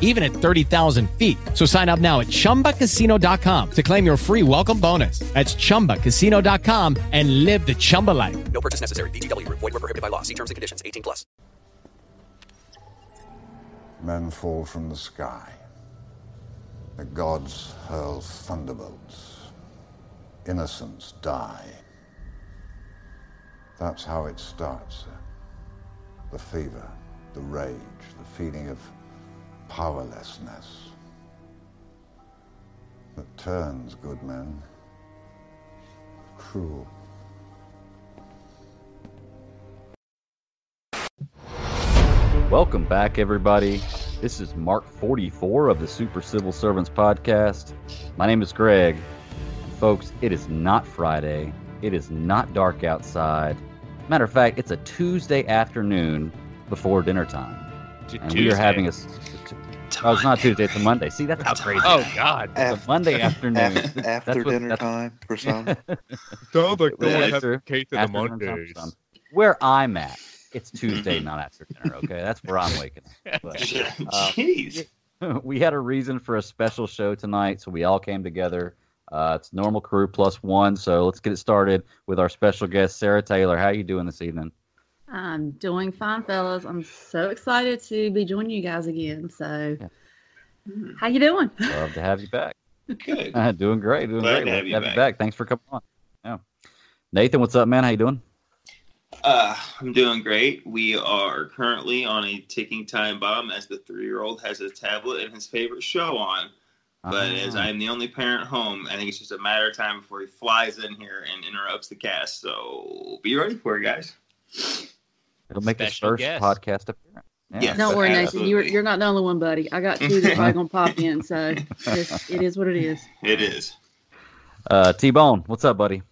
even at 30,000 feet. So sign up now at chumbacasino.com to claim your free welcome bonus. That's chumbacasino.com and live the Chumba life. No purchase necessary. VGW Group. Void were prohibited by law. See terms and conditions. 18 plus. Men fall from the sky. The gods hurl thunderbolts. Innocents die. That's how it starts. The fever, the rage, the feeling of powerlessness that turns good men cruel. Welcome back, everybody. This is Mark 44 of the Super Civil Servants podcast. My name is Greg. Folks, it is not Friday. It is not dark outside. Matter of fact, it's a Tuesday afternoon before dinner time. And we are having a. Oh, it's not Tuesday, it's a Monday. See, that's how crazy. Oh God! It's a Monday afternoon. After, That's after what- dinner time for some. Sounds like Yeah, someone has after- case of the after dinner Mondays. Where I'm at, it's Tuesday, not after dinner. Okay, that's where I'm waking up. But, uh, Jeez. we had a reason for a special show tonight, so we all came together. Uh, it's normal crew plus one, so let's get it started with our special guest, Sarah Taylor. How are you doing this evening? I'm doing fine, fellas. I'm so excited to be joining you guys again. So, how you doing? Love to have you back. Good. Uh, doing great, doing Glad great. to have you have you back. back. Thanks for coming on. Yeah. Nathan, what's up, man? How you doing? Uh, I'm doing great. We are currently on a ticking time bomb as the three year old has his tablet and his favorite show on. But as Ah. I am the only parent home, I think it's just a matter of time before he flies in here and interrupts the cast. So be ready for it, guys. It'll make his first guest. podcast appearance. Yeah. Yes. Don't worry, Nathan. You're, you're not the only one, buddy. I got two that are probably gonna pop in. So it's, it is what it is. It is. Uh, T Bone, what's up, buddy?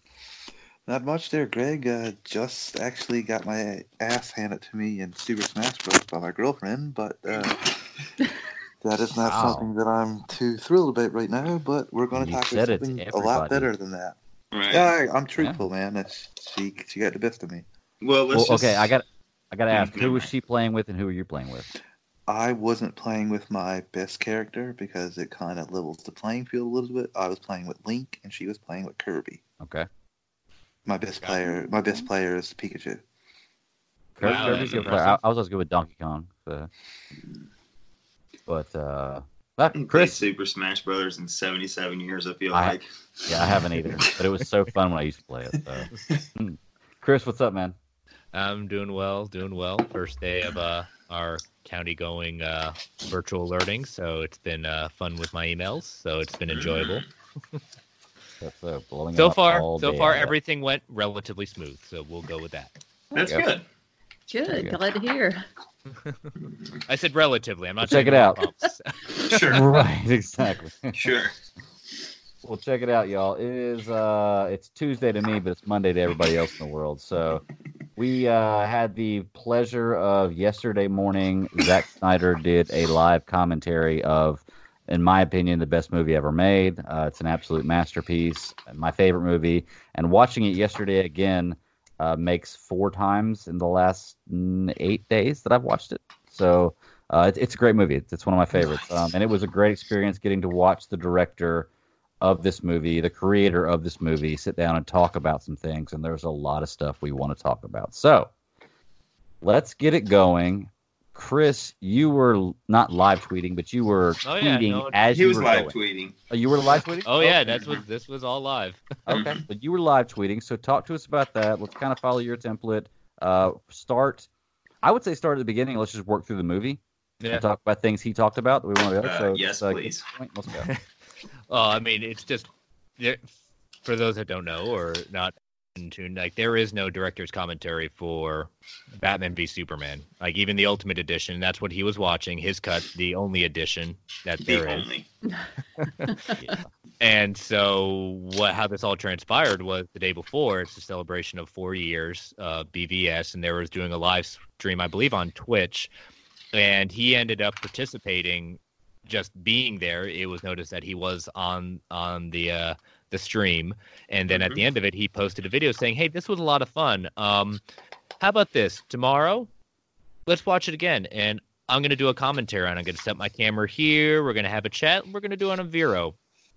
Not much there, Greg. Uh, just actually got my ass handed to me in Super Smash Bros. by my girlfriend, but uh, that is not Wow. something that I'm too thrilled about right now. But we're going to talk about something a lot better than that. Right. Yeah, I, I'm truthful, man. That's, she she got the best of me. Well, let's Well, just. okay, I got I got to Hmm, ask, who was she playing with, and who are you playing with? I wasn't playing with my best character because it kind of levels the playing field a little bit. I was playing with Link, and she was playing with Kirby. Okay. My best Got player, my best player is Pikachu. Kirby, Wow, Kirby's that's a good player. I. I was always good with Donkey Kong. So. But uh, ah, He played Chris, Super Smash Brothers in 77 years. I feel I- like. yeah, I haven't either, but it was so fun when I used to play it. So. Hmm. Chris, what's up, man? I'm doing well, doing well. First day of uh, our county going uh, virtual learning, so it's been uh, fun with my emails. So it's been enjoyable. That's uh, So far, so day far out. everything went relatively smooth. So we'll go with that. That's Yep. good. Good. Glad to hear. I said relatively. I'm not Check saying it no out. bumps. Sure. right, exactly. Sure. Well, check it out, y'all. It is uh, it's Tuesday to me, but it's Monday to everybody else in the world. So we uh, had the pleasure of yesterday morning. Zack Snyder did a live commentary of, in my opinion, the best movie ever made. Uh, it's an absolute masterpiece, my favorite movie. And watching it yesterday again uh, makes four times in the last mm, eight days that I've watched it. So uh, it, it's a great movie. It's, it's one of my favorites, um, and it was a great experience getting to watch the director of this movie, the creator of this movie, sit down and talk about some things. And there's a lot of stuff we want to talk about. So let's get it going. Chris, you were not live tweeting, but you were Oh, yeah, tweeting no, as He you was were live going. tweeting. Oh, you were live tweeting? Oh yeah, that's what this was all live. Okay, but you were live tweeting, so talk to us about that. Let's kind of follow your template. Uh, start. I would say start at the beginning. Let's just work through the movie Yeah. and talk about things he talked about that we want to go. Uh, so yes, uh, please. to the. Let's go. Well, I mean, it's just there, for those that don't know or not in tune. Like, there is no director's commentary for Batman v Superman. Like, even the Ultimate Edition, that's what he was watching. His cut, the only edition that The there is. only. And so, what how this all transpired was the day before. It's a celebration of four years uh, of BVS, and there was doing a live stream, I believe, on Twitch. And he ended up participating, just being there. It was noticed that he was on on the uh, the stream, and then at the end of it, he posted a video saying, "Hey, this was a lot of fun. Um, how about this tomorrow? Let's watch it again." And I'm gonna do a commentary on. it. I'm gonna set my camera here. We're gonna have a chat. We're gonna do it on Vero.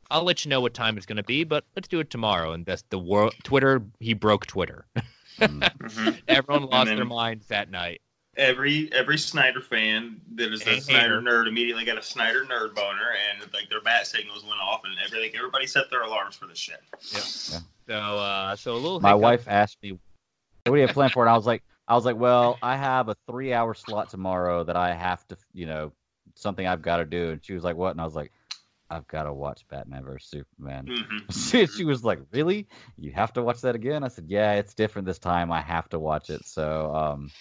I'll let you know what time it's going to be, but let's do it tomorrow. And that's the world. Twitter, he broke Twitter. Mhm. Everyone lost then- their minds that night. Every every Snyder fan that is a And Snyder hater. nerd immediately got a Snyder nerd boner, and like their bat signals went off, and everything. Everybody set their alarms for this shit. Yeah. So, uh, so a little. My hiccup. wife asked me, "What do you have planned for it?" And I was like, "I was like, well, I have a three-hour slot tomorrow that I have to, you know, something I've got to do." And she was like, "What?" And I was like, "I've got to watch Batman vs Superman." Mhm. she, she was like, "Really? You have to watch that again?" I said, "Yeah, it's different this time. I have to watch it." So, um,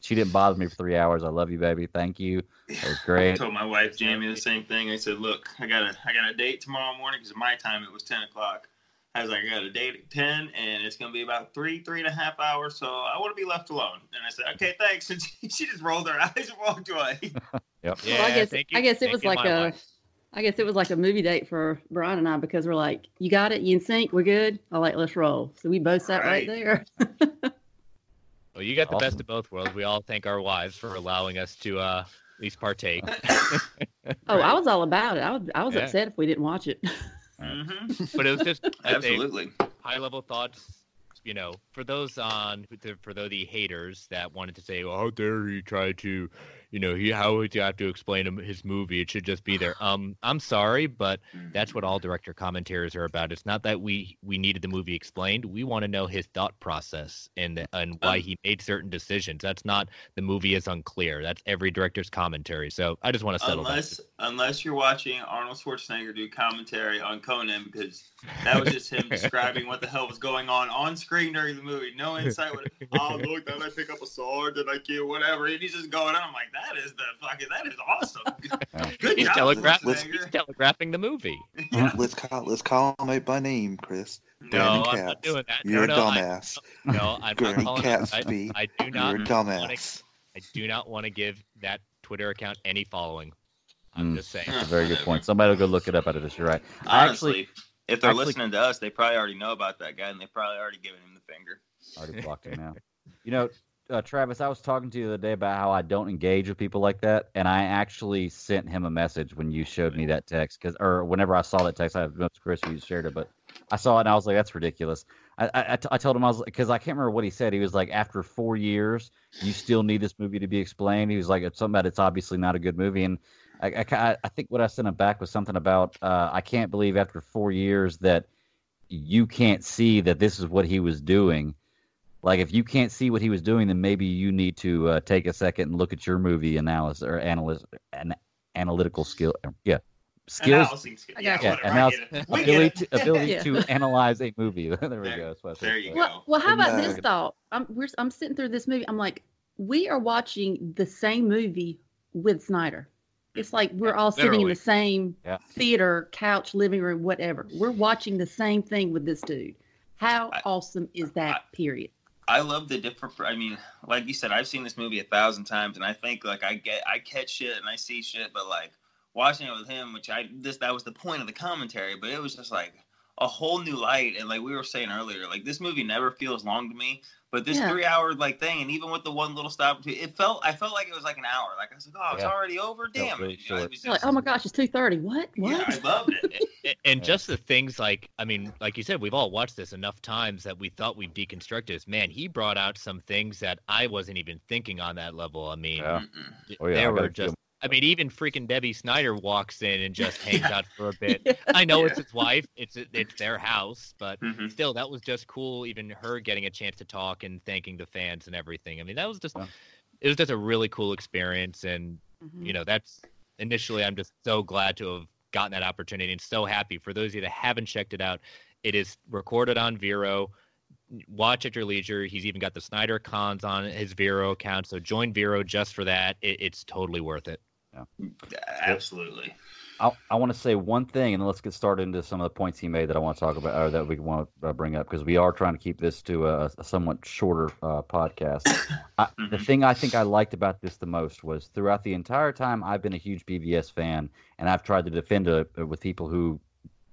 she didn't bother me for three hours. I love you, baby. Thank you. That was great. I told my wife Jamie the same thing. I said, "Look, I got a I got a date tomorrow morning because my time it was ten o'clock. I was like, I got a date at ten, and it's gonna be about three three and a half hours, so I want to be left alone." And I said, "Okay, thanks." And she, she just rolled her eyes and walked away. Yep. Yeah, well, I guess thank you- I guess it thank was like my a wife. I guess it was like a movie date for Brian and I because we're like, you got it, you in sync, we're good. I like, let's roll. So we both sat right, Right. there. Well, you got the best of both worlds. We all thank our wives for allowing us to uh, at least partake. Oh, I was all about it. I was I was Yeah. upset if we didn't watch it. hmm but it was just Absolutely. high level thoughts. You know, for those on for those the haters that wanted to say, "Well, how dare he try to, you know, he how would you have to explain him his movie? It should just be there." Um, I'm sorry, but that's what all director commentaries are about. It's not that we we needed the movie explained. We want to know his thought process and and why Um, he made certain decisions. That's not the movie is unclear. That's every director's commentary. So I just want to settle Unless that. unless you're watching Arnold Schwarzenegger do commentary on Conan because that was just him describing what the hell was going on on screen during the movie. No insight. What, oh look, then I pick up a sword, then I kill whatever, and he's just going on. I'm like, that is the fucking that is awesome. Good He's, job, telegraph- Schwarzenegger. he's telegraphing the movie. Let's call let's call him out by name, Chris. No, Brandon I'm not doing that. You're no, a no, I- dumbass. no, I'm not Granny calling him. I, I do not. You're a wanna- I do not want to give that Twitter account any following. I'm Mm. just saying. That's a very good point. Somebody will go look it up after this. You're right. I Honestly, actually if they're actually- listening to us, they probably already know about that guy, and they probably already given him the finger. already blocked him now. You know, uh, Travis, I was talking to you the other day about how I don't engage with people like that, and I actually sent him a message when you showed me that text, because or whenever I saw that text, I know it's Chris you shared it, but I saw it and I was like, that's ridiculous. I I, I, t- I told him I was because I can't remember what he said. He was like, after four years, you still need this movie to be explained. He was like, it's something about it's obviously not a good movie. And I I, I think what I sent him back was something about uh, I can't believe after four years that you can't see that this is what he was doing. Like if you can't see what he was doing, then maybe you need to uh, take a second and look at your movie analysis or analyst an analytical skill. Yeah, skills. Analyzing skill. I Yeah, got Yeah, whatever. analyze- I get it. Ability to, ability Yeah. to analyze a movie. there we go. That's what I said. there you go. Well, well, how about this thought? I'm we're, I'm sitting through this movie. I'm like, we are watching the same movie with Snyder. It's like we're all sitting in the same Yeah. theater, couch, living room, whatever. We're watching the same thing with this dude. How I- awesome is that? Period. I love the different. I mean, like you said, I've seen this movie a thousand times, and I think like I get, I catch shit and I see shit, but like watching it with him, which I this that was the point of the commentary, but it was just like a whole new light, and like we were saying earlier, like this movie never feels long to me, but this Yeah. three hour like thing, and even with the one little stop, it felt, I felt like it was like an hour. Like I was like, oh, it's Yeah. already over. Damn. really it. You know, it short. like, oh my gosh, it's two thirty. What? What? Yeah, I loved it. A- and just the things like i mean like you said we've all watched this enough times that we thought we'd deconstruct this man he brought out some things that i wasn't even thinking on that level i mean Yeah. Oh, yeah, I there gotta were feel just i mean even freaking debbie snyder walks in and just hangs out for a bit. I know it's his wife it's it's their house but Mhm. still that was just cool even her getting a chance to talk and thanking the fans and everything. I mean that was just Yeah. it was just a really cool experience and Mhm. you know that's initially i'm just so glad to have gotten that opportunity and so happy. For those of you that haven't checked it out it is recorded on vero. Watch at your leisure. He's even got the snyder cons on his vero account so join vero just for that. It, it's totally worth it Absolutely. I, I want to say one thing, and then let's get started into some of the points he made that I want to talk about, or that we want to uh, bring up, because we are trying to keep this to a, a somewhat shorter uh, podcast. I, the Mhm. thing I think I liked about this the most was throughout the entire time I've been a huge BVS fan, and I've tried to defend it with people who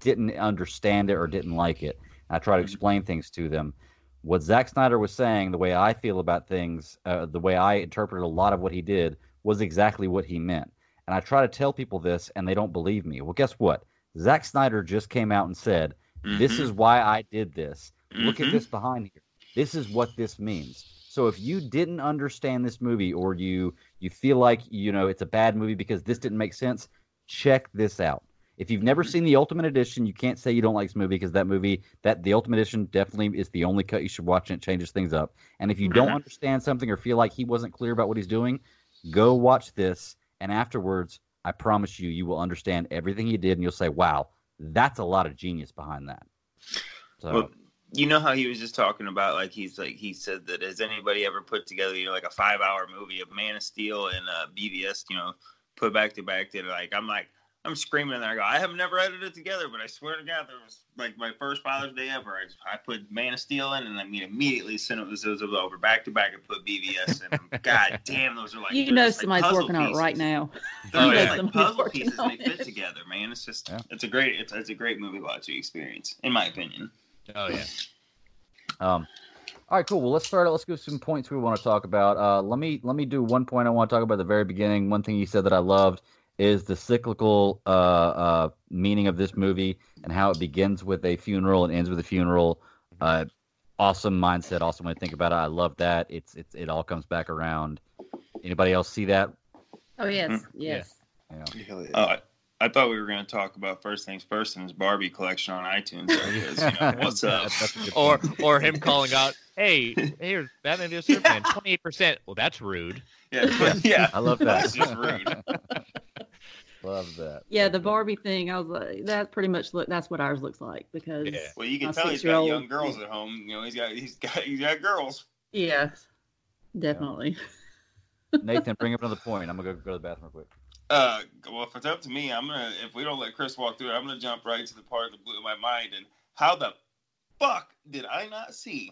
didn't understand it or didn't like it. I try to explain things to them. What Zack Snyder was saying, the way I feel about things, uh, the way I interpreted a lot of what he did, was exactly what he meant. And I try to tell people this, and they don't believe me. Well, guess what? Zack Snyder just came out and said, "This Mhm. is why I did this. Look at Mhm. this behind here. This is what this means." So if you didn't understand this movie, or you you feel like you know it's a bad movie because this didn't make sense, check this out. If you've never seen the Ultimate Edition, you can't say you don't like this movie because that movie, that the Ultimate Edition, definitely is the only cut you should watch, and it changes things up. And if you don't Mhm. understand something or feel like he wasn't clear about what he's doing, go watch this, and afterwards, I promise you, you will understand everything he did, and you'll say, "Wow, that's a lot of genius behind that." So, Well, you know how he was just talking about like he's like he said that has anybody ever put together you know like a five hour movie of Man of Steel and uh, BVS you know put back to back to like I'm like I'm screaming there I go I have never edited it together but I swear to God there was like my first Father's Day ever I, I put Man of Steel in and I mean immediately sent it was, it was over back to back and put BVS in God damn those are like you know just like somebody's puzzle working on it right now. They're You know like puzzle pieces on they fit it. together man it's just Yeah. it's a great it's, it's a great movie watching experience in my opinion. oh yeah Um, all right, cool. Well, let's start. Let's go some points we want to talk about. Uh, let me let me do one point I want to talk about at the very beginning. One thing you said that I loved is the cyclical uh, uh, meaning of this movie and how it begins with a funeral and ends with a funeral. Uh, awesome mindset. Awesome way to think about it. I love that. It's it's it all comes back around. Anybody else see that? Oh yes, Mhm. yes. Yeah. Hell yeah. Oh, I, I thought we were going to talk about first things first in his Barbie collection on iTunes. there, 'cause, you know, what's up? That's- that's a good or or him calling out hey here's batman vs superman 28% well that's rude Yeah, yeah. I love that. That's just rude. Love that. Yeah, the Barbie thing. I was like, that pretty much look. That's what ours looks like because Yeah. Well, you can tell he's got six-year-old- young girls at home. You know, he's got he's got he's got girls. yeah, definitely. Nathan, bring up another point. I'm gonna go, go to the bathroom real quick. Uh, well, if it's up to me, I'm gonna if we don't let Chris walk through it, I'm gonna jump right to the part that blew my mind. And how the fuck did I not see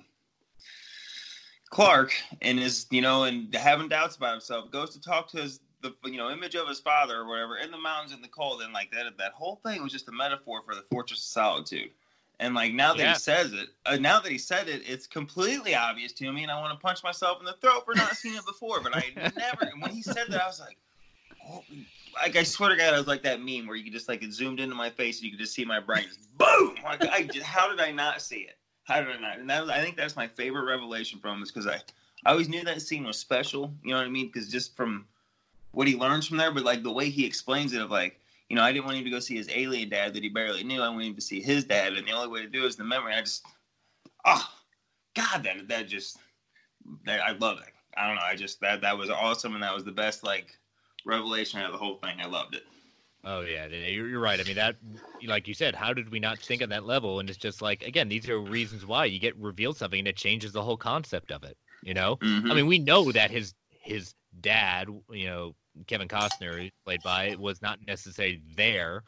Clark and his you know and having doubts about himself goes to talk to his the you know image of his father or whatever in the mountains in the cold and like that that whole thing was just a metaphor for the fortress of solitude. And like now that Yeah. he says it, uh, now that he said it, it's completely obvious to me, and I want to punch myself in the throat for not seeing it before. But I never. when he said that, I was like, oh, like I swear to God, I was like that meme where you could just like it zoomed into my face and you could just see my brain just boom. Like I just, how did I not see it? How did I not? And that was, I think that's my favorite revelation from him is because I, I always knew that scene was special. You know what I mean? Because just from what he learns from there, but like the way he explains it of like, you know, I didn't want him to go see his alien dad that he barely knew. I wanted him to see his dad, and the only way to do it is the memory. I just, oh, God, that that just, that, I love it. I don't know. I just that that was awesome, and that was the best like revelation out of the whole thing. I loved it. Oh yeah, you're, you're right. I mean that, like you said, how did we not think on that level? And it's just like again, these are reasons why you get revealed something and it changes the whole concept of it. You know, Mhm. I mean, we know that his his dad, you know, Kevin Costner, played by, was not necessarily there,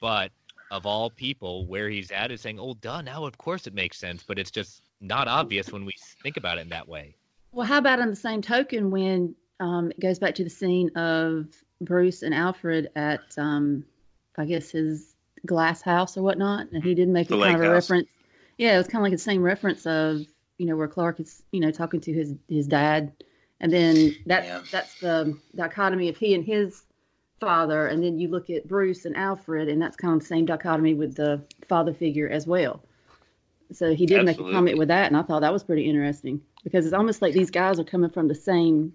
but of all people, where he's at is saying, "Oh, duh, now of course it makes sense," but it's just not obvious when we think about it in that way. Well, how about on the same token when um, it goes back to the scene of Bruce and Alfred at, um, I guess, his glass house or whatnot, and he did make The a kind of a house. reference. Yeah, it was kind of like the same reference of, you know, where Clark is, you know, talking to his his dad, and then that Yeah. that's the dichotomy of he and his father, and then you look at Bruce and Alfred, and that's kind of the same dichotomy with the father figure as well. So he did make a comment with that, and I thought that was pretty interesting because it's almost like these guys are coming from the same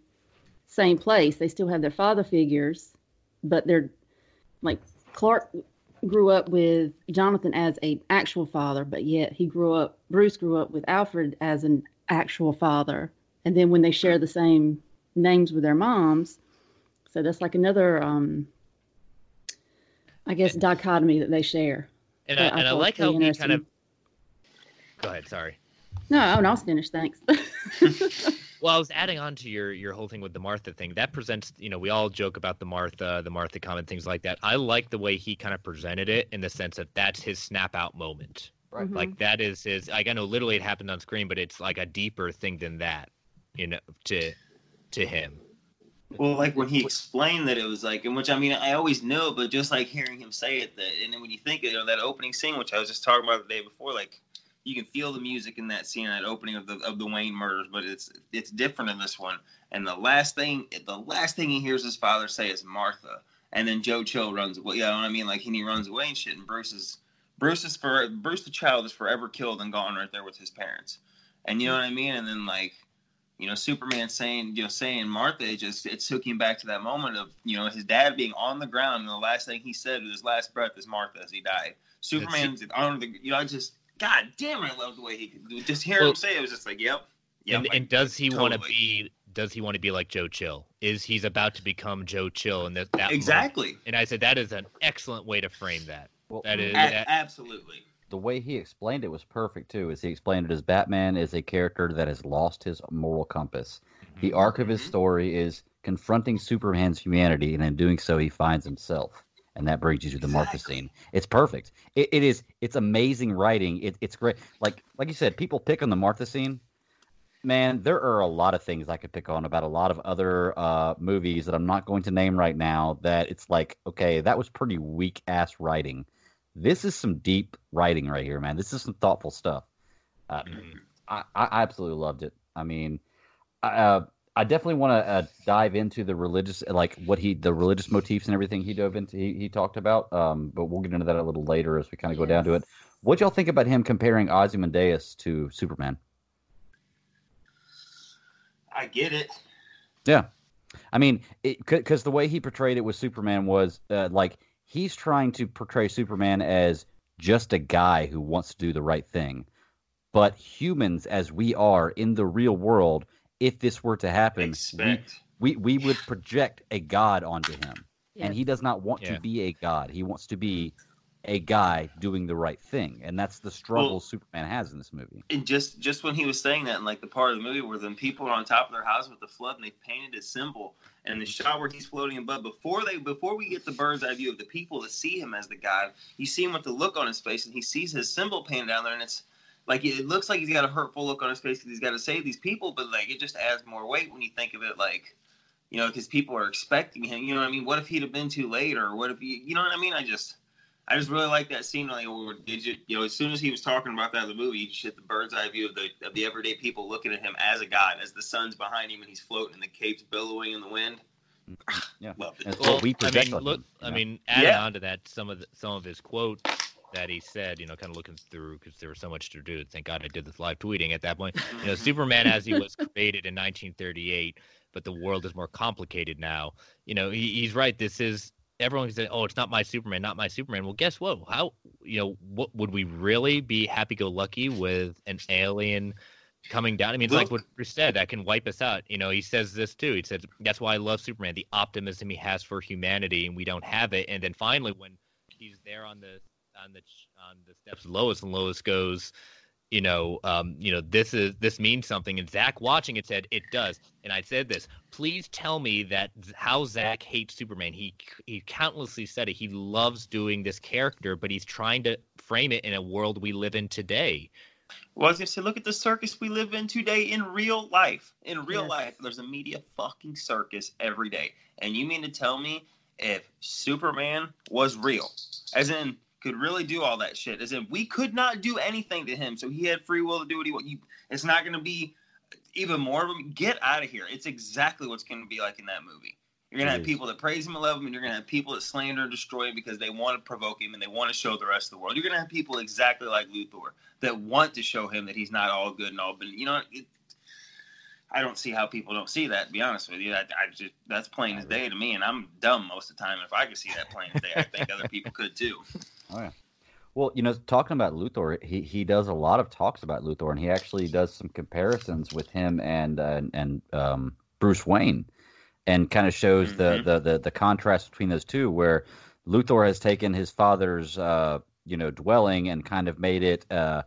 same place. They still have their father figures, but they're like Clark grew up with Jonathan as a actual father, but yet he grew up Bruce grew up with Alfred as an actual father. And then when they share the same names with their moms, so that's like another um I guess dichotomy that they share. And that I, and I thought like how pretty he kind of. Go ahead. Sorry. No, oh, no, I was finished. Thanks. Well, I was adding on to your your whole thing with the Martha thing. That presents, you know, we all joke about the Martha, the Martha comment, things like that. I like the way he kind of presented it in the sense that that's his snap out moment. Right. Mhm. Like that is his. Like I know literally it happened on screen, but it's like a deeper thing than that, you know, to to him. Well, like when he explained that it was like, in which I mean, I always knew, but just like hearing him say it, that, and then when you think you know, that opening scene, which I was just talking about the day before, like you can feel the music in that scene, that opening of the of the Wayne murders, but it's it's different in this one. And the last thing, the last thing he hears his father say is Martha, and then Joe Chill runs away. You know what I mean? Like and he runs away and shit, and Bruce is Bruce is for Bruce the child is forever killed and gone right there with his parents, and you know what I mean? And then like you know, Superman saying, you know, saying Martha, it just it took him back to that moment of, you know, his dad being on the ground, and the last thing he said with his last breath is Martha as he died. Superman's on the, you know, I just, God damn, I love the way he could do it. Just hear Well- him say it was just like, yep, yep. and, like, and does he want to be? Does he want to be like Joe Chill? Is he's about to become Joe Chill? And that, that moment? exactly, And I said that is an excellent way to frame that. Well, That is A- that- absolutely. The way he explained it was perfect too. Is he explained it as Batman is a character that has lost his moral compass. The arc of his Mhm. story is confronting Superman's humanity, and in doing so, he finds himself, and that brings you to the Martha scene. It's perfect. It, it is. It's amazing writing. It, it's great. Like like you said, people pick on the Martha scene. Man, there are a lot of things I could pick on about a lot of other uh, movies that I'm not going to name right now. That it's like, okay, that was pretty weak ass writing. This is some deep writing right here, man. This is some thoughtful stuff. Uh, Mhm. I, I absolutely loved it. I mean, I, uh, I definitely want to uh, dive into the religious, like what he, the religious motifs and everything he dove into. He, he talked about, um, but we'll get into that a little later as we kind of go down to it. What y'all think about him comparing Ozymandias to Superman? I get it. Yeah, I mean, because the way he portrayed it with Superman was uh, like he's trying to portray Superman as just a guy who wants to do the right thing, but humans as we are in the real world, if this were to happen, we, Expect. we we would project a god onto him, and he does not want Yeah. to be a god. He wants to be a guy doing the right thing, and that's the struggle Well- Superman has in this movie. And just just when he was saying that, in like the part of the movie where the people are on top of their house with the flood and they painted his symbol, and the shot where he's floating above, before they before we get the bird's eye view of the people that see him as the god, you see him with the look on his face, and he sees his symbol painted down there, and it's like it looks like he's got a hurtful look on his face because he's got to save these people, but like it just adds more weight when you think of it like. You know, because people are expecting him. You know what I mean? What if he'd have been too late, or what if he? You know what I mean? I just, I just really like that scene. Like, where did you, you know, as soon as he was talking about that in the movie, you just hit the bird's eye view of the of the everyday people looking at him as a god, as the sun's behind him and he's floating and the cape's billowing in the wind. Yeah, Love it. Well, what we I project mean, on look. him, I know? mean, adding Yeah. on to that, some of the, some of his quotes that he said, you know, kind of looking through because there was so much to do. Thank God I did this live tweeting at that point. You know, Superman as he was created in 1938, but the world is more complicated now. You know, he, he's right. This is everyone can say, "Oh, it's not my Superman, not my Superman." Well, guess what? How you know what would we really be happy-go-lucky with an alien? coming down. I mean, it's like what Bruce said, that can wipe us out. You know, he says this too. He says that's why I love Superman, the optimism he has for humanity, and we don't have it. And then finally, when he's there on the on the on the steps of Lois, and Lois goes, you know, um, you know, this is this means something. And Zack watching it said it does. And I said this. Please tell me that how Zack hates Superman. He he countlessly said it. He loves doing this character, but he's trying to frame it in a world we live in today. Well, I was gonna say, look at the circus we live in today in real life. In real Yes. life, there's a media fucking circus every day. And you mean to tell me if Superman was real, as in could really do all that shit, as in we could not do anything to him, so he had free will to do what he want. You, it's not gonna be even more of him. Get out of here. It's exactly what's gonna be like in that movie. You're gonna have people that praise him and love him, and you're gonna have people that slander and destroy him because they want to provoke him and they want to show the rest of the world. You're gonna have people exactly like Luthor that want to show him that he's not all good and all but you know it, I don't see how people don't see that to be honest with you I, I just that's plain as day to me and I'm dumb most of the time if I could see that plain as day I think other people could too Oh yeah. Well, you know, talking about Luthor, he he does a lot of talks about Luthor, and he actually does some comparisons with him and uh, and um, Bruce Wayne, and kind of shows the, the the the contrast between those two, where Luthor has taken his father's uh, you know dwelling and kind of made it uh,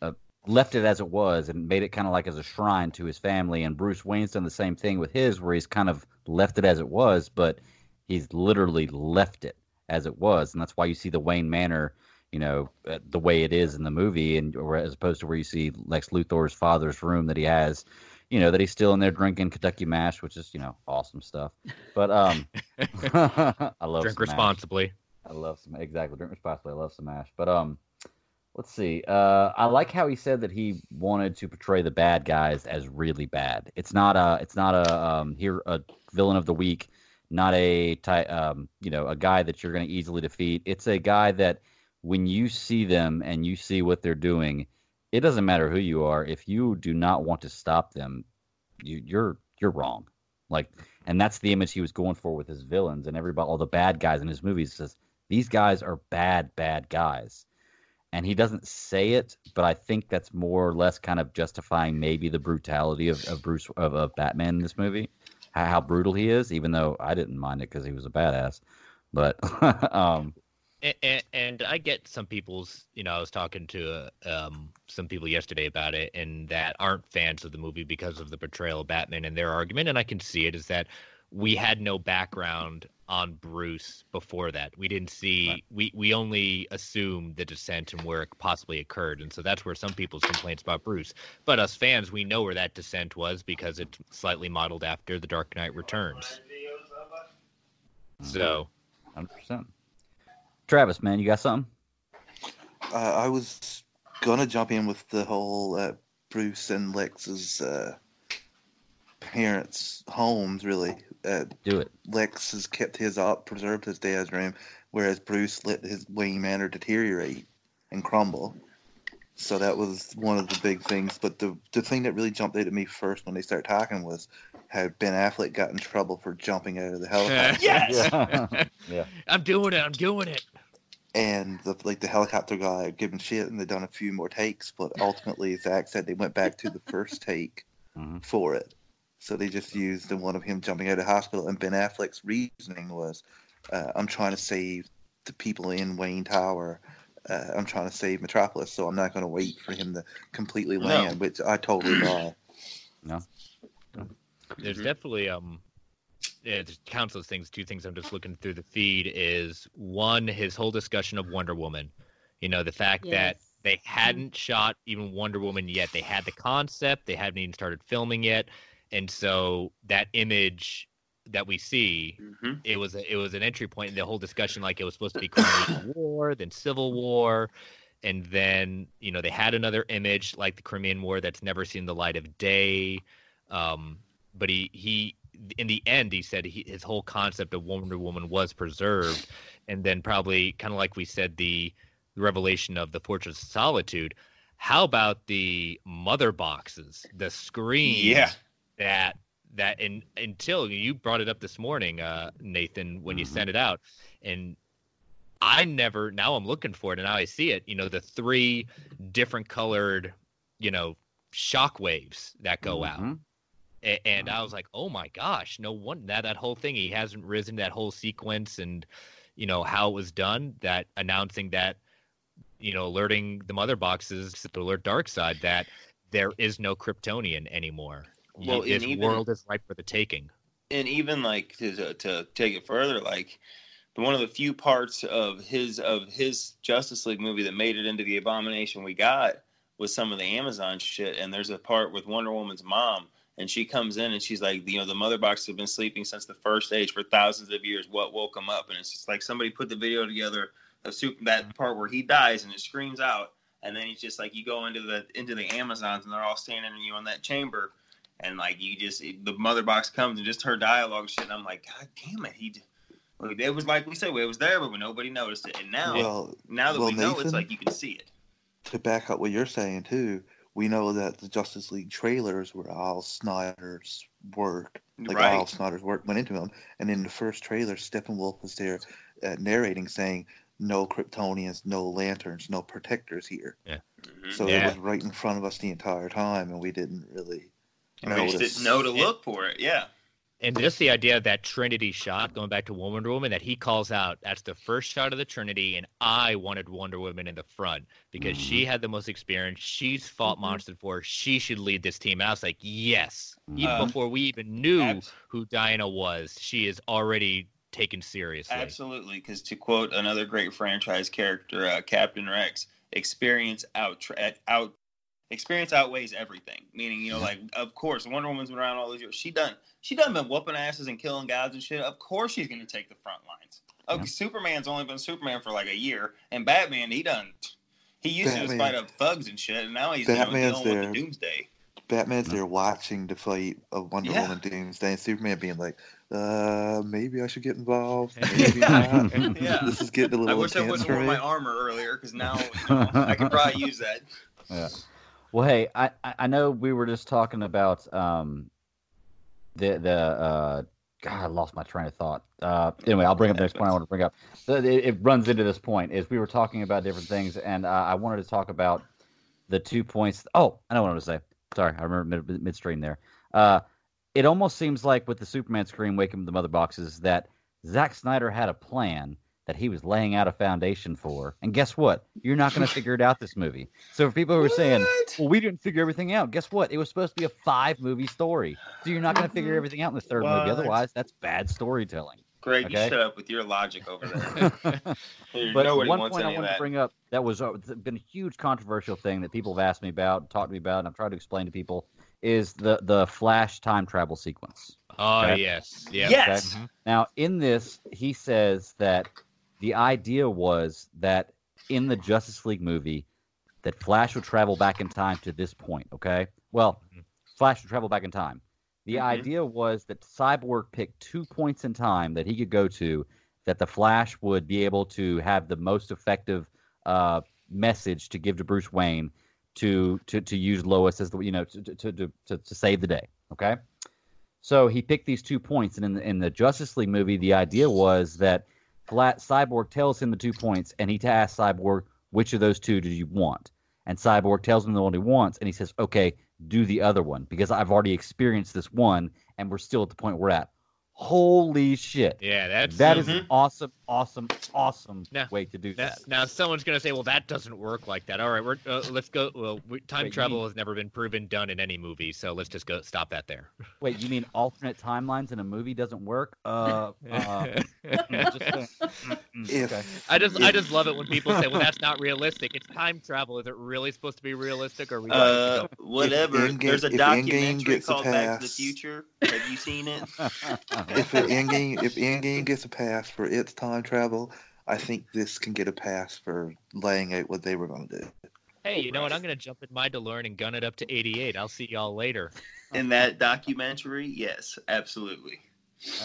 uh, left it as it was and made it kind of like as a shrine to his family, and Bruce Wayne's done the same thing with his, where he's kind of left it as it was, but he's literally left it as it was, and that's why you see the Wayne Manor, you know, uh, the way it is in the movie, and or as opposed to where you see Lex Luthor's father's room that he has, you know, that he's still in there drinking Kentucky Mash, which is you know awesome stuff. But um, I love Drink some mash. responsibly. I love some exactly drink responsibly. I love some mash, but um. Let's see. Uh, I like how he said that he wanted to portray the bad guys as really bad. It's not a. It's not a um, here a villain of the week not a ty- um, you know a guy that you're going to easily defeat. It's a guy that when you see them and you see what they're doing, it doesn't matter who you are. If you do not want to stop them, you, you're you're wrong. Like, and that's the image he was going for with his villains and everybody, all the bad guys in his movies. Says these guys are bad, bad guys. And he doesn't say it, but I think that's more or less kind of justifying maybe the brutality of, of Bruce of, of Batman in this movie how, brutal he is, even though I didn't mind it because he was a badass. But um, and, and I get some people's, you know, I was talking to uh, um, some people yesterday about it, and that aren't fans of the movie because of the portrayal of Batman. And their argument, and I can see it, is that we had no background on Bruce before that. We didn't see, we we only assumed the descent and where it possibly occurred, and so that's where some people's complaints about Bruce. But us fans, we know where that descent was because it's slightly modeled after The Dark Knight Returns. So. hundred percent. Travis, man, you got something? Uh, I was gonna jump in with the whole uh, Bruce and Lex's uh, parents' homes. Really, uh, Do it. Lex has kept his up, preserved his dad's room, whereas Bruce let his Wayne Manor deteriorate and crumble. So that was one of the big things. But the the thing that really jumped out at me first when they started talking was how Ben Affleck got in trouble for jumping out of the helicopter. yes. yeah. yeah. I'm doing it. I'm doing it. and the like the helicopter guy giving shit and they done a few more takes but ultimately zack said they went back to the first take Mhm. for it so they just used the one of him jumping out of the hospital and ben affleck's reasoning was uh, i'm trying to save the people in wayne tower uh, i'm trying to save metropolis so i'm not going to wait for him to completely No. land which i totally buy No. There's definitely um yeah, there's countless things. Two things I'm just looking through the feed is one, his whole discussion of Wonder Woman. You know, the fact that they hadn't shot even Wonder Woman yet. They had the concept, they hadn't even started filming yet. And so that image that we see, Mhm. it was a, it was an entry point in the whole discussion like it was supposed to be Crimean War, then Civil War, and then, you know, they had another image like the Crimean War that's never seen the light of day. Um, but he he in the end, he said he, his whole concept of Wonder Woman was preserved, and then probably kind of like we said, the, the revelation of the Fortress of Solitude. How about the mother boxes, the screens Yeah. That that in, until you brought it up this morning, uh, Nathan, when you Mhm. sent it out, and I never. Now I'm looking for it, and now I see it. You know, the three different colored, you know, shock waves that go out. Mhm. A- and I was like, oh my gosh, no one that that whole thing he hasn't risen that whole sequence and you know how it was done. That announcing that you know alerting the mother boxes to alert Darkseid that there is no Kryptonian anymore. Well, this even- world is ripe for the taking. and even like to, to to take it further, like one of the few parts of his of his Justice League movie that made it into the abomination we got was some of the Amazon shit. And there's a part with Wonder Woman's mom, and she comes in and she's like, you know, the mother boxes have been sleeping since the first age for thousands of years. What woke them up? And it's just like somebody put the video together of super, that part where he dies and it screams out, and then he's just like, you go into the into the Amazons and they're all standing you know, in that chamber and like you just the mother box comes and just her dialogue and shit. And I'm like, God damn it, he. like, It was like we said, it was there, but nobody noticed it. And now, Well, now that well, we know, it's like you can see it. to back up what you're saying too, we know that the Justice League trailers were all Snyder's work. Like Right. Al Snyder's work went into them, and in the first trailer, Steppenwolf was there uh, narrating, saying, "No Kryptonians, no lanterns, no protectors here." Mhm. So Yeah. it was right in front of us the entire time, and we didn't really And we just didn't know to look for it. Yeah. And just the idea of that Trinity shot, going back to Wonder Woman, that he calls out, that's the first shot of the Trinity, and I wanted Wonder Woman in the front because she had the most experience. She's fought monsters before. She should lead this team. And I was like, yes. Even Uh, before we even knew abs- who Diana was, she is already taken seriously. Absolutely, because to quote another great franchise character, uh, Captain Rex, experience out out experience outweighs everything. Meaning, you know, like of course, Wonder Woman's been around all these years. She done she done been whooping asses and killing guys and shit. Of course, she's gonna take the front lines. Okay, Superman's only been Superman for like a year, and Batman he done he used to Batman- fight up thugs and shit, and now he's you know, Batman's dealing with the Doomsday. Batman's there watching the fight of Wonder Yeah. Woman Doomsday, and Superman being like, uh, maybe I should get involved. Maybe Yeah. not. Yeah. This is getting a little I wish I intense wouldn't for worn my armor earlier, because now you know, I could probably use that. Yeah. Well, hey, I I know we were just talking about um the the uh God, I lost my train of thought. Uh, anyway, I'll bring up the next point I want to bring up. It, it runs into this point is we were talking about different things, and uh, I wanted to talk about the two points. Oh, I know what I want to say. Sorry, I remember mid, midstream there. Uh, it almost seems like with the Superman screen waking the mother boxes that Zack Snyder had a plan that he was laying out a foundation for. And guess what? You're not going to figure it out this movie. So for people who are saying, well, we didn't figure everything out, guess what? It was supposed to be a five movie story. So you're not going to figure everything out in the third movie. Otherwise, that's bad storytelling. Greg, you Okay. shut up with your logic over there. but Nobody one wants point I any of wanted to bring up that was uh, been a huge controversial thing that people have asked me about, talked to me about, and I've tried to explain to people is the the Flash time travel sequence. Oh, Okay. yes. Yeah. Yes. Mhm. Now, in this, he says that the idea was that in the Justice League movie, that Flash would travel back in time to this point. Okay, well, Flash would travel back in time. The Mhm. idea was that Cyborg picked two points in time that he could go to, that the Flash would be able to have the most effective uh, message to give to Bruce Wayne to to to use Lois as the you know to to to, to, to save the day. Okay. So he picked these two points, and in the, in the Justice League movie, the idea was that Flat Cyborg tells him the two points, and he asks Cyborg, "Which of those two do you want?" And Cyborg tells him the one he wants, and he says, "Okay, do the other one because I've already experienced this one, and we're still at the point we're at." Holy shit! Yeah, that's That is Mhm. an awesome, awesome, awesome Now- way to do Now, that. now someone's gonna say, "Well, that doesn't work like that." All right, we're uh, let's go. Well, we, time Wait, travel mean- has never been proven done in any movie, so let's just go stop that there. Wait, you mean alternate timelines in a movie doesn't work? Uh, uh just saying. If- okay. I just I just love it when people say, "Well, that's not realistic. It's time travel. Is it really supposed to be realistic?" Or are we Uh, whatever. Endgame- There's a if Endgame documentary gets a called Back to the Future. Have you seen it? if it Endgame if Endgame gets a pass for its time travel, I think this can get a pass for laying out what they were going to do. Hey, you know what? I'm gonna jump in my DeLorean and gun it up to 88. I'll see y'all later. In that documentary, yes, absolutely.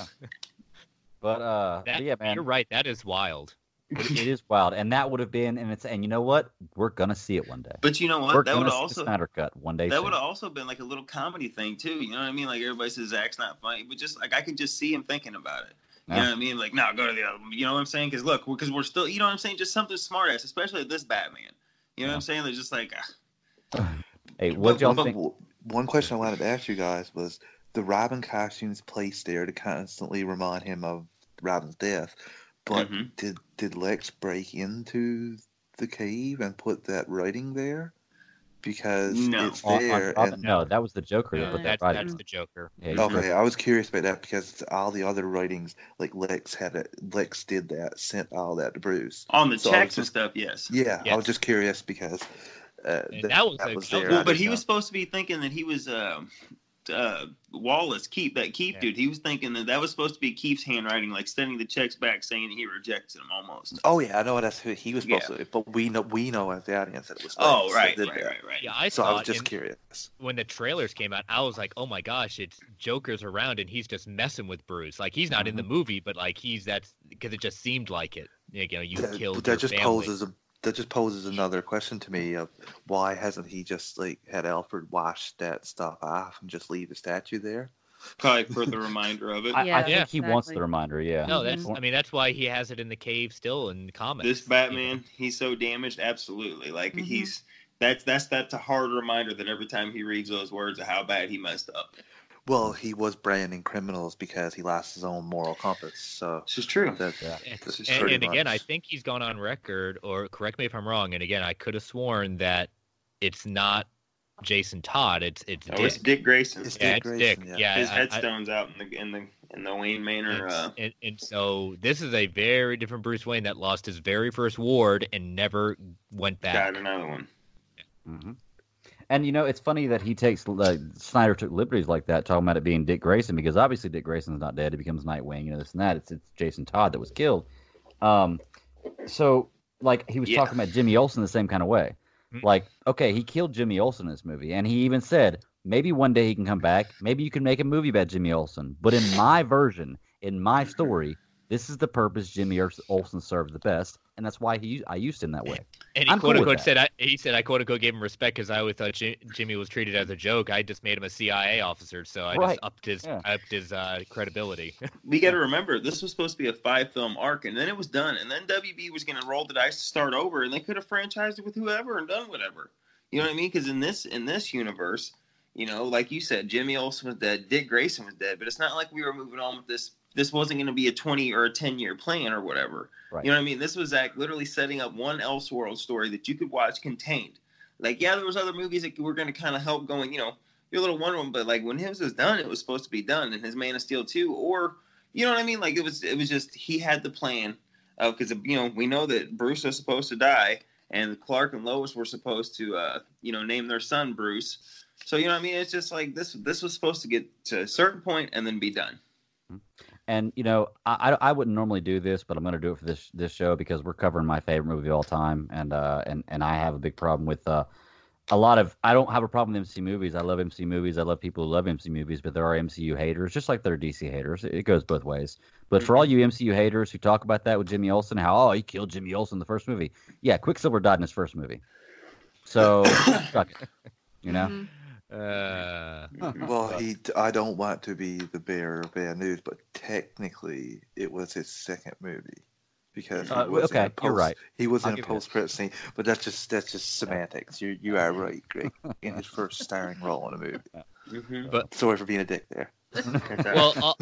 But uh, That, but yeah, man, You're right. That is wild. it, it is wild, and that would have been, and it's, and you know what? We're gonna see it one day. But you know what? We're that would also Snyder cut one day. that soon. would have also been like a little comedy thing too. You know what I mean? Like everybody says Zack's not funny, but just like I could just see him thinking about it. You know what I mean? Like, no, go to the other. one. You know what I'm saying? Because look, because we're still, you know what I'm saying? Just something smart ass, especially this Batman. You know what I'm saying? They're just like, ah. Hey, what y'all one, think? one question I wanted to ask you guys was the Robin costumes placed there to constantly remind him of Robin's death. But Mhm. did did Lex break into the cave and put that writing there? Because No. it's On- on there. Robin- and, no, that was the Joker that No, put that that's, that's the Joker. Yeah, you Okay, I was curious about that because all the other writings, like Lex had it, Lex did that, sent all that to Bruce. on the So I was checks and stuff. Yes. Yeah, I was just curious because uh, And that was a- was there. Well, but he know. was supposed to be thinking that he was uh, uh, Wallace Keefe, that Keefe Yeah. dude. He was thinking that that was supposed to be Keefe's handwriting, like sending the checks back, saying he rejects them almost. Oh yeah, I know that's who he was supposed Yeah. to, but we know we know as the audience that it was. Oh, Lex right, that right, right, right. Yeah, I So I was just in- curious. when the trailers came out, I was like, oh my gosh, it's Joker's around and he's just messing with Bruce. Like he's not in the movie, but like he's that's because it just seemed like it. You know, you That, killed but your that just family. poses a that just poses another question to me of why hasn't he just like had Alfred wash that stuff off and just leave the statue there? Probably for the reminder of it. I, I Yeah, think he wants the reminder. Yeah. No, that's. Mhm. I mean, that's why he has it in the cave still in the comics. this Batman, he's so damaged. Absolutely, like Mhm. he's that's that's that's a hard reminder that every time he reads those words of how bad he messed up. Well, he was branding criminals because he lost his own moral compass. So This is true. that, Yeah. this is And, and again, I think he's gone on record, or correct me if I'm wrong. And again, I could have sworn that it's not Jason Todd. It's it's Oh, it's Dick. Dick Grayson. It's yeah, Dick it's Grayson, Dick. yeah. Yeah, His I- I- headstone's out in the in the in the Wayne Manor. Uh, and, and so this is a very different Bruce Wayne that lost his very first ward and never went back. got another one. hmm And you know, it's funny that he takes like Snyder took liberties like that, talking about it being Dick Grayson, because obviously Dick Grayson's not dead. He becomes Nightwing, you know, this and that. It's it's Jason Todd that was killed. Um, so like he was Yeah. talking about Jimmy Olsen the same kind of way. Mhm. Like, okay, he killed Jimmy Olsen in this movie, and he even said maybe one day he can come back. Maybe you can make a movie about Jimmy Olsen. But in my version, in my story, this is the purpose Jimmy Ol- Olsen served the best, and that's why he I used him that way. And he I'm quote with unquote said, I, he said, I quote unquote gave him respect because I always thought Ji- Jimmy was treated as a joke. I just made him a CIA officer, so I Right. just upped his Yeah. upped his uh, credibility. We got to remember this was supposed to be a five film arc, and then it was done, and then WB was going to roll the dice to start over, and they could have franchised it with whoever and done whatever. You know what I mean? Because in this in this universe, you know, like you said, Jimmy Olsen was dead, Dick Grayson was dead, but it's not like we were moving on with this. This wasn't going to be a twenty or a ten year plan or whatever. Right. You know what I mean? This was Zack literally setting up one Elseworld story that you could watch contained. Like, yeah, there was other movies that were going to kind of help going, you know, your little Wonder Woman, but like when his was done, it was supposed to be done, and his Man of Steel too, or you know what I mean? Like it was, it was just he had the plan of because you know we know that Bruce was supposed to die, and Clark and Lois were supposed to, uh, you know, name their son Bruce. So you know what I mean? It's just like this. This was supposed to get to a certain point and then be done. And you know, I, I I wouldn't normally do this, but I'm going to do it for this this show because we're covering my favorite movie of all time, and uh and and I have a big problem with uh a lot of I don't have a problem with MC movies. I love MC movies. I love people who love MC movies, but there are MCU haters, just like there are DC haters. It, it goes both ways. But for all you MCU haters who talk about that with Jimmy Olsen, how oh he killed Jimmy Olsen in the first movie, yeah, Quicksilver died in his first movie, so suck it, you know. Mhm. Uh, well, he. I don't want to be the bearer of bad news, but technically, it was his second movie because he Uh, was okay, in a you're post, right. He was I'll in a give you that. post credit scene, but that's just that's just semantics. You you are right, Greg. In his first starring role in a movie. Mm-hmm. But- Sorry for being a dick there. well, uh, well,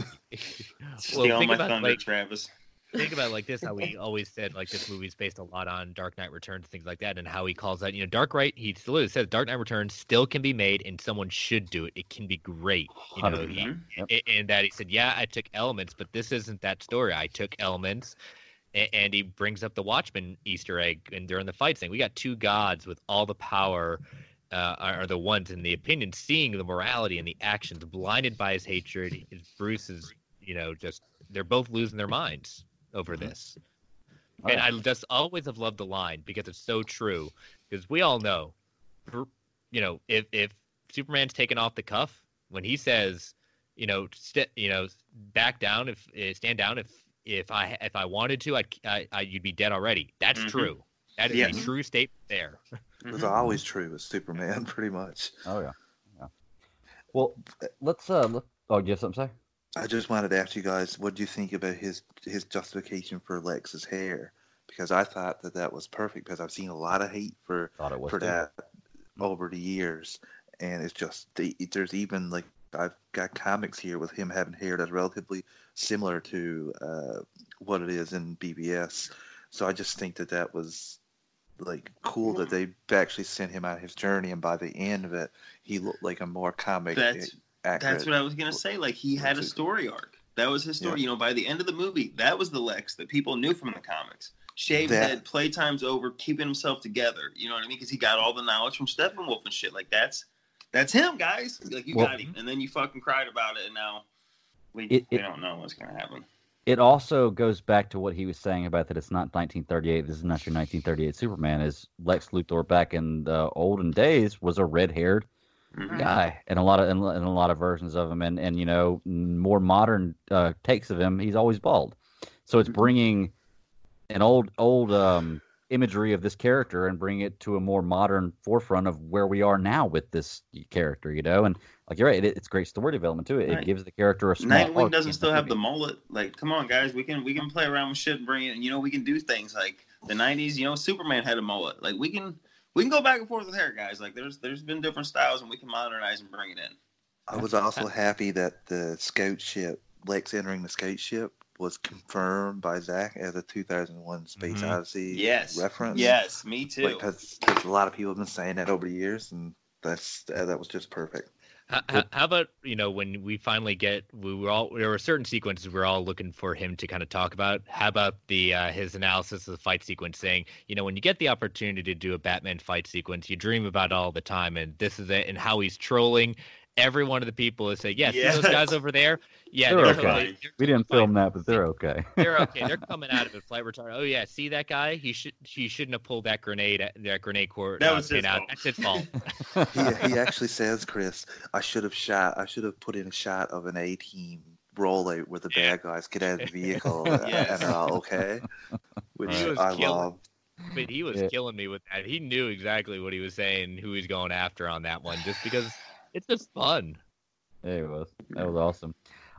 Steal think my about thunder, like Travis. Think about it like this how we always said like this movie's based a lot on dark knight returns things like that and how he calls that you know dark right he literally says dark knight returns still can be made and someone should do it. It can be great you know he, Yep. and that he said yeah i took elements but this isn't that story. I took elements and he brings up the watchman easter egg and during the fight saying we got two gods with all the power uh, are the ones in the opinion seeing the morality and the actions blinded by his hatred is you know just they're both losing their minds over this And I just always have loved the line because it's so true. Because we all know, you know, if if Superman's taken off the cuff when he says, you know, st- you know, back down if uh, stand down if if I if I wanted to, I'd, I, I you'd be dead already. That's Mhm. true. That is Yes. a true statement there. It was always true with Superman, pretty much. Oh yeah. yeah. Well, let's uh. Let, oh, you have something to say? I just wanted to ask you guys, what do you think about his his justification for Lex's hair? Because I thought that that was perfect. Because I've seen a lot of hate for Thought it for too. that over the years, and it's just the, there's even like I've got comics here with him having hair that's relatively similar to uh, what it is in BvS. So I just think that that was like cool that they actually sent him on his journey, and by the end of it, he looked like a more comic. That's accurate. that's what I was gonna say. Like he had a story arc. That was his story. You know, by the end of the movie, that was the Lex that people knew from the comics. Shaved That- head, playtime's over, keeping himself together. You know what I mean? Because he got all the knowledge from Steppenwolf and shit. Like that's that's him, guys. Like you Well- got him, and then you fucking cried about it, and now we It- we it- don't know what's gonna happen. It also goes back to what he was saying about that it's not 1938. This is not your 1938 Superman. Is Lex Luthor back in the olden days was a red-haired Mm-hmm. guy, and a lot of and a lot of versions of him, and and you know more modern uh, takes of him. He's always bald. So Mm-hmm. it's bringing an old old um, imagery of this character and bring it to a more modern forefront of where we are now with this character. You know, and like you're right, it, it's great story development too. It, Right. it gives the character a small. Nightwing doesn't still have the mullet. Like, come on, guys, we can we can play around with shit and bring it. You know, we can do things like the '90s. You know, Superman had a mullet. Like, we can we can go back and forth with hair, guys. Like, there's there's been different styles, and we can modernize and bring it in. I was also happy that the scout ship, Lex entering the scout ship, was confirmed by Zack as a 2001 Space Mhm. Odyssey Yes. reference. Yes, me too. Because a lot of people have been saying that over the years, and that's uh, that was just perfect. How, how, how about you know when we finally get we were all there were certain sequences we are all looking for him to kind of talk about. How about the uh, his analysis of the fight sequence, saying you know when you get the opportunity to do a Batman fight sequence, you dream about it all the time, and this is it, and how he's trolling every one of the people is saying, yeah, see those guys over there, yeah, They're they're, okay. totally- We didn't film that, but they're okay. they're okay. They're coming out of it flight retarded. Oh yeah, see that guy? He should he shouldn't have pulled that grenade that grenade cord That uh, was pin his out. fault. That's his fault. he, he actually says, Chris, I should have shot. I should have put in a shot of an A team rollout where the bad guys get out of the vehicle uh, Yes. and they're all okay, which He was I killing- love. But he was Yeah. killing me with that. He knew exactly what he was saying, who he's going after on that one, just because it's just fun. There it was. That was awesome.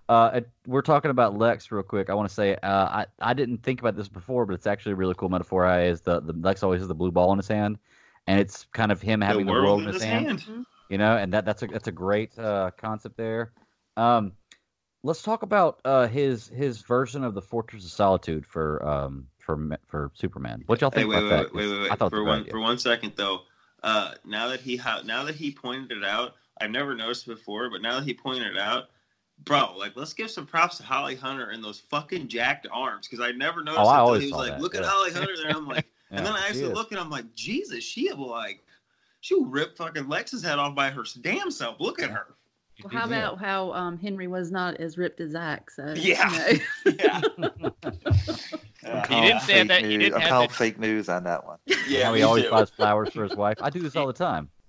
Uh, it- we're talking about Lex real quick. I want to say uh, I I didn't think about this before, but it's actually a really cool metaphor. I is the, the Lex always has the blue ball in his hand, and it's kind of him having the world, in his hand. You know, and that that's a that's a great uh, concept there. Um, let's talk about uh, his his version of the Fortress of Solitude for um for for Superman. What y'all Hey, think wait, about wait, that? wait, wait, wait, I thought for one idea. for one second though. Uh, now that he ha- now that he pointed it out, I've never noticed before, but now that he pointed it out, bro, like let's give some props to Holly Hunter and those fucking jacked arms because I never noticed Oh, I always he was saw like, that, look at. Holly Hunter there. I'm like, Yeah, and then I actually is. look and I'm like, Jesus, she will like, she will rip fucking Lex's head off by her damn self. Look at her. Well, how about how um, Henry was not as ripped as Zack? So Yeah. you know. Yeah. I'm He didn't say fake that- he didn't I'm have calling that- fake news on that one. Yeah. How he always too. buys flowers for his wife. I do this all the time.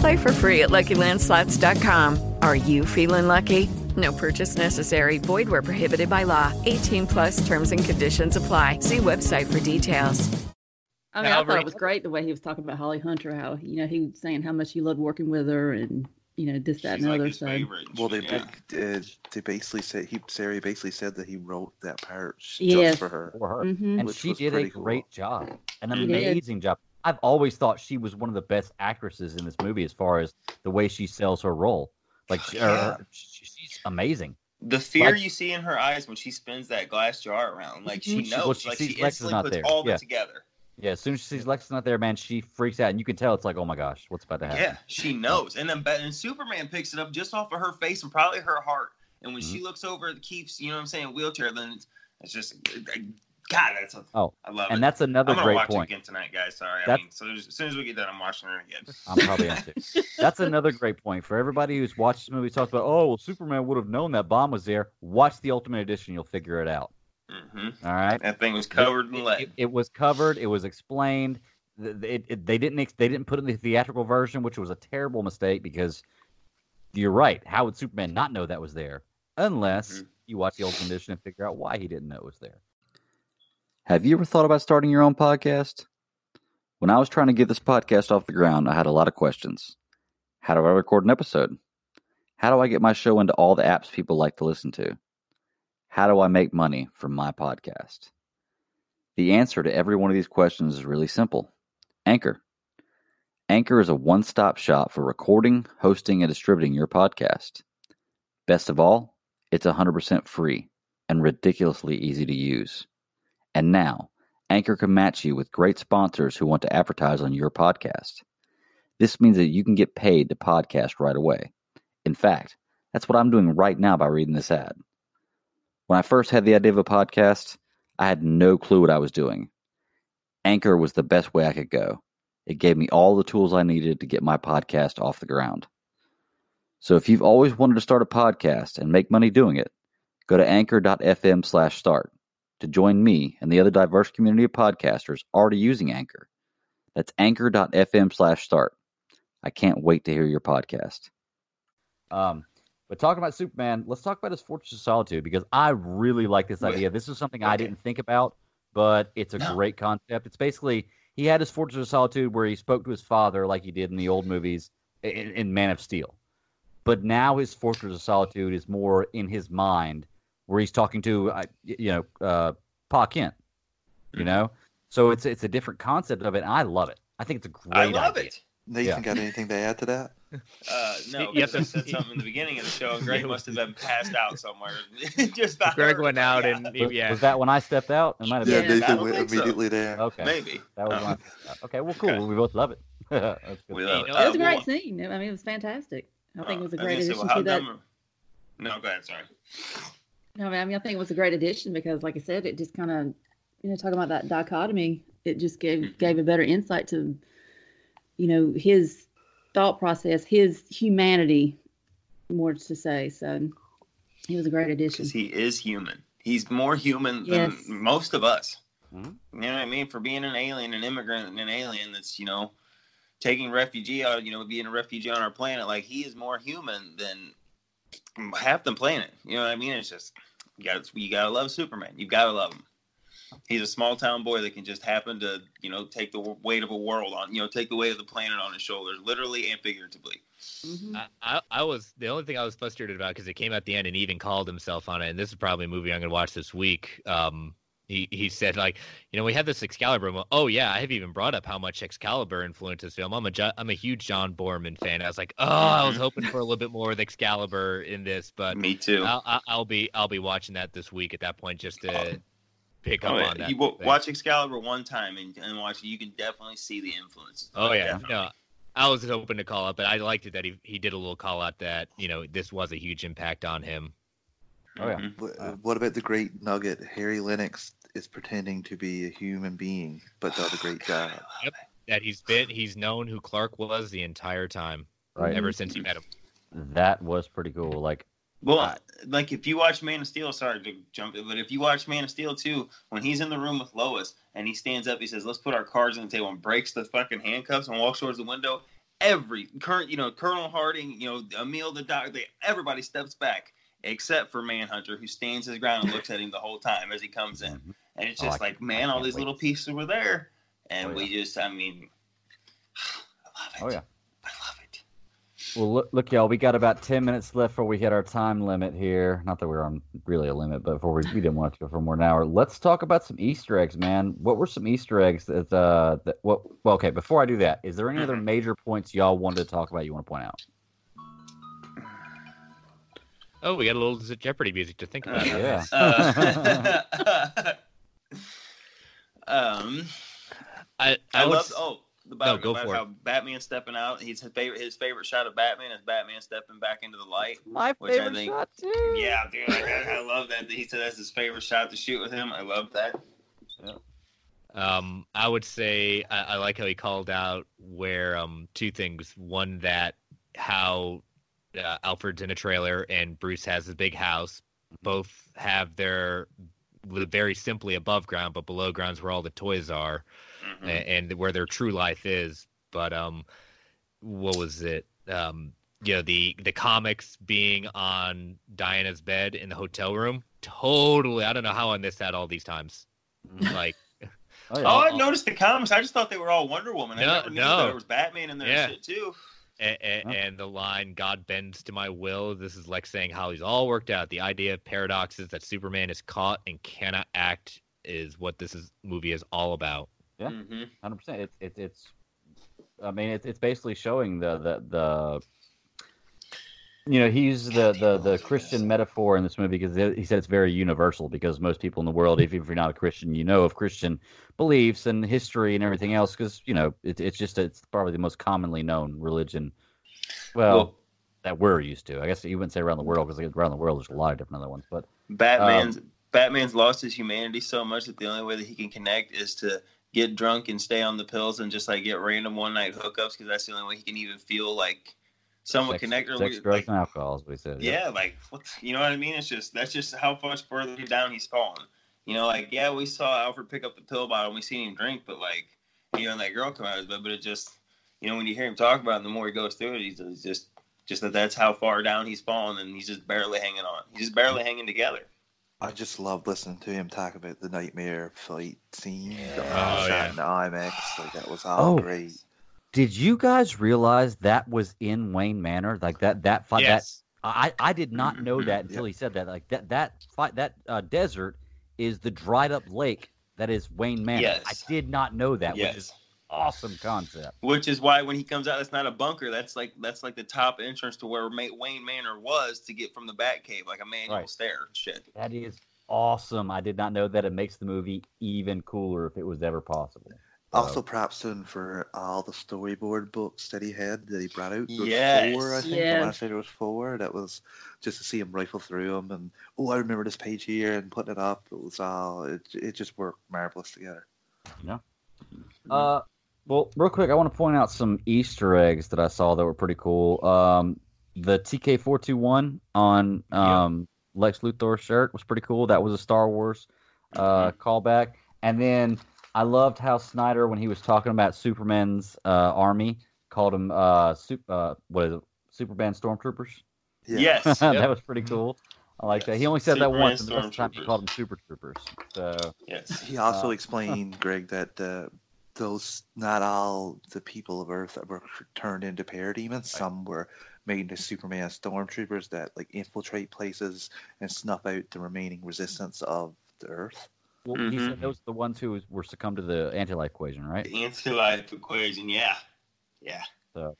Play for free at LuckyLandSlots.com. Are you feeling lucky? No purchase necessary. Void where prohibited by law. 18 plus terms and conditions apply. See website for details. I mean, I thought it was great the way he was talking about Holly Hunter, how you know he was saying how much he loved working with her, and you know, this, that, She's and like other. his So. Well, they Yeah. uh, they basically said he Sari basically said that he wrote that part just Yes. for her. for her. Mhm. And she did a pretty cool. great job. An amazing job. I've always thought she was one of the best actresses in this movie as far as the way she sells her role. Like she, Yeah. she- she's amazing. The fear Like- you see in her eyes when she spins that glass jar around, like she Mhm. Knows, well, she like sees she Lex is not puts there. all Yeah. together. Yeah, as soon as she sees Lex is not there, man, she freaks out, and you can tell it's like, oh my gosh, what's about to happen? Yeah, she knows. And then and Superman picks it up just off of her face and probably her heart. And when Mm-hmm. she looks over at Keefe's, you know what I'm saying, wheelchair, then it's, it's just, God, that's a, Oh, I love and it. that's another I'm great watch point. it again tonight, guys. Sorry, I mean, so as soon as we get done, I'm watching it again. I'm probably into. That's another great point for everybody who's watched this movie. Talks about, oh, well, Superman would have known that bomb was there. Watch the Ultimate Edition, you'll figure it out. hmm All right. That thing was covered in It, lead. it was covered. It was explained. It, it, they didn't they didn't put in the theatrical version, which was a terrible mistake because you're right. How would Superman not know that was there unless Mhm. you watch the Ultimate Edition and figure out why he didn't know it was there? Have you ever thought about starting your own podcast? When I was trying to get this podcast off the ground, I had a lot of questions. How do I record an episode? How do I get my show into all the apps people like to listen to? How do I make money from my podcast? The answer to every one of these questions is really simple Anchor. Anchor is a one stop shop for recording, hosting, and distributing your podcast. Best of all, it's 100% free and ridiculously easy to use. And now, Anchor can match you with great sponsors who want to advertise on your podcast. This means that you can get paid to podcast right away. In fact, that's what I'm doing right now by reading this ad. When I first had the idea of a podcast, I had no clue what I was doing. Anchor was the best way I could go. It gave me all the tools I needed to get my podcast off the ground. So if you've always wanted to start a podcast and make money doing it, go to anchor.fm slash start to join me and the other diverse community of podcasters already using Anchor. That's anchor.fm slash start. I can't wait to hear your podcast. Um, but talking about Superman, let's talk about his Fortress of Solitude because I really like this idea. This is something I didn't think about, but it's a No. great concept. It's basically he had his Fortress of Solitude where he spoke to his father like he did in the old movies in, in Man of Steel. But now his Fortress of Solitude is more in his mind where he's talking to, uh, you know, uh, Pa Kent, you Mhm. know? So it's it's a different concept of it. And I love it. I think it's a great I love idea. it. Nathan Yeah. got anything to add to that? Uh, no, You because have I to- said something in the beginning of the show, and Greg must have been passed out somewhere. Just not Greg went out Yeah, and Was, yeah. was that when I stepped out? It might have Yeah, been. Nathan went think so. immediately there. Okay. maybe. That was when I stepped out. Okay, well, cool. Okay. We both love it. We love it. It was a Uh, great well, scene. I mean, it was fantastic. I think it was a uh, great addition gonna to that. how No, go ahead. Sorry. No, I mean, I think it was a great addition because, like I said, it just kind of, you know, talking about that dichotomy, it just gave Mm-hmm. gave a better insight to, you know, his thought process, his humanity, more to say. So, he was a great addition. Because he is human. He's more human Yes. than most of us. Mhm. You know what I mean? For being an alien, an immigrant, and an alien that's, you know, taking refugee out, you know, being a refugee on our planet, like he is more human than half the planet. You know what I mean? It's just you got you gotta love Superman. You gotta love him. He's a small town boy that can just happen to, you know, take the weight of a world on, you know, take the weight of the planet on his shoulders, literally and figuratively. Mhm. I, I, I was the only thing I was frustrated about because it came at the end and even called himself on it. And this is probably a movie I'm going to watch this week. Um, he he said like, you know, we had this Excalibur. mo- Oh yeah, I have even brought up how much Excalibur influenced this film. I'm a Jo- I'm a huge John Boorman fan. I was like, oh, I was Mhm. hoping for a little bit more with Excalibur in this, but Me too. I'll, I'll- I'll be I'll be watching that this week at that point just to pick up Oh, on that. You wa- thing. watch Excalibur one time and, and watch it. You can definitely see the influence. Oh yeah, Definitely. no, I was hoping to call out, but I liked it that he he did a little call out that you know this was a huge impact on him. Oh, yeah. Mhm. What, Uh, what about the great nugget? Harry Lennix is pretending to be a human being, but does a great job. That he's been he's known who Clark was the entire time, Right. ever since he met him. That was pretty cool. Like, Well, Uh, like if you watch Man of Steel, sorry to jump in, but if you watch Man of Steel too, when he's in the room with Lois and he stands up, he says, "Let's put our cards on the table," and breaks the fucking handcuffs and walks towards the window. Every current, you know, Colonel Harding, you know, Emil the doctor, they, everybody steps back except for Manhunter, who stands his ground and looks at him the whole time as he comes in. And it's just I- like, man, all these wait. little pieces were there, and Oh, we just, I mean, I love it. oh yeah. I love it. Well, look, look, y'all. We got about ten minutes left before we hit our time limit here. Not that we're on really a limit, but before we, we didn't want to go for more than an hour. Let's talk about some Easter eggs, man. What were some Easter eggs that uh that what? Well, okay. Before I do that, is there any other major points y'all wanted to talk about? You want to point out? Oh, we got a little Jeopardy music to think about. Yeah. Uh, um, I I, I would love. Oh, the No, go about for how Batman stepping out. He's his favorite. His favorite shot of Batman is Batman stepping back into the light. My which I favorite think- shot too. Yeah, dude, I, I love that. He said that's his favorite shot to shoot with him. I love that. Um, I would say I, I like how he called out where um two things. One that how uh, Alfred's in a trailer and Bruce has his big house. Both have their live very simply above ground, but below ground's where all the toys are, Mhm. a- and where their true life is. But um, what was it? Um, you know the the comics being on Diana's bed in the hotel room. Totally, I don't know how I missed that all these times. Like. Oh, Oh, I noticed the comics. I just thought they were all Wonder Woman. I No, never knew no. there was Batman in there Yeah. shit too. And, and, and the line "God bends to my will." This is like saying how he's all worked out. The idea of paradoxes that Superman is caught and cannot act is what this is movie is all about. Yeah, Mm-hmm. hundred percent. It's it's it's. I mean, it's it's basically showing the the the. You know, he uses the, the, the Christian metaphor in this movie because he said it's very universal because most people in the world, even if you're not a Christian, you know of Christian beliefs and history and everything else because you know it, it's just it's probably the most commonly known religion. Well, Well- that we're used to. I guess you wouldn't say around the world because around the world there's a lot of different other ones, but Batman's Um, Batman's lost his humanity so much that the only way that he can connect is to get drunk and stay on the pills and just like get random one night hookups because that's the only way he can even feel like somewhat sex, connected. sex with- drugs, like, and alcohol, as we said. yeah, like what you know what I mean? It's just that's just how much further down he's fallen. You know, like yeah, we saw Alfred pick up the pill bottle and we seen him drink, but like you know, and that girl come out of his bed, but it just you know when you hear him talk about it, the more he goes through it, he's it's just just that that's how far down he's fallen and he's just barely hanging on. He's just barely hanging together. I just love listening to him talk about the nightmare fight scene. The Oh, shot yeah. in the IMAX, like that was all Oh. great. Did you guys realize that was in Wayne Manor? Like that that fight Yes. that I I did not know that until he said that. Like that that fight that uh, desert is the dried up lake that is Wayne Manor. Yes. I did not know that, Yes. which is awesome concept. Which is why when he comes out, that's not a bunker. That's like that's like the top entrance to where Wayne Manor was to get from the Batcave, like a manual Right. stair and shit. That is awesome. I did not know that. It makes the movie even cooler if it was ever possible. Also, props to him for all the storyboard books that he had that he brought out. There was Yes. four, I think. I Yes. want to say there was four. That was just to see him rifle through them and oh, I remember this page here and putting it up. It was all it. It just worked marvelous together. Uh, well, real quick, I want to point out some Easter eggs that I saw that were pretty cool. Um, the TK421 on um, Lex Luthor's shirt was pretty cool. That was a Star Wars uh, callback. And then I loved how Snyder, when he was talking about Superman's uh, army, called him uh, sup- uh, what is it? Superman Stormtroopers. Yes. that yep. was pretty cool. I like that. He only said Superman that once, and the rest of the time he called them Super Troopers. So Yes. He also Uh, explained, Greg, that uh, those not all the people of Earth that were turned into parademons. Some were made into Superman stormtroopers that like infiltrate places and snuff out the remaining resistance of the Earth. Well, he Mhm. said those are the ones who were succumbed to the anti-life equation, right? The anti-life equation, yeah. Yeah. So,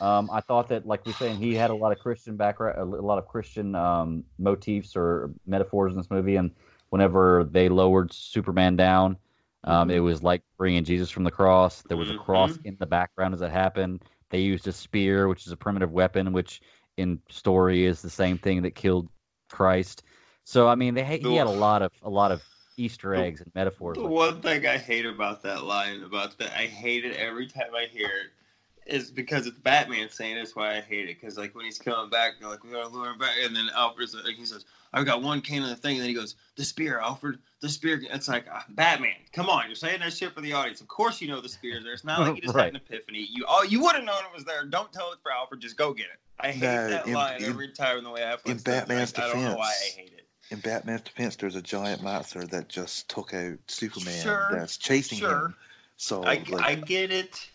um, I thought that, like we're saying, he had a lot of Christian background, a lot of Christian um, motifs or metaphors in this movie. And whenever they lowered Superman down, um, it was like bringing Jesus from the cross. There was a cross in the background as it happened. They used a spear, which is a primitive weapon, which in story is the same thing that killed Christ. So, I mean, they he had a lot of a lot of Easter eggs and metaphors. The like one thing I hate about that line, about that, I hate it every time I hear it, is because it's Batman saying it, that's why I hate it. Because like when he's coming back, they're like, we gotta lure him back, and then Alfred's like, he says, I've got one cane of the thing, and then he goes, the spear, Alfred, the spear. It's like ah, Batman, come on, you're saying that shit for the audience. Of course you know the spear's there. It's not like you just Right. had an epiphany. You oh, you would have known it was there. Don't tell it for Alfred, just go get it. I hate No, that in- line in- every time the way I in Batman's I don't know why I hate it. In Batman's defense, there's a giant monster that just took out Superman Sure, that's chasing sure. him. So I, like, I get it.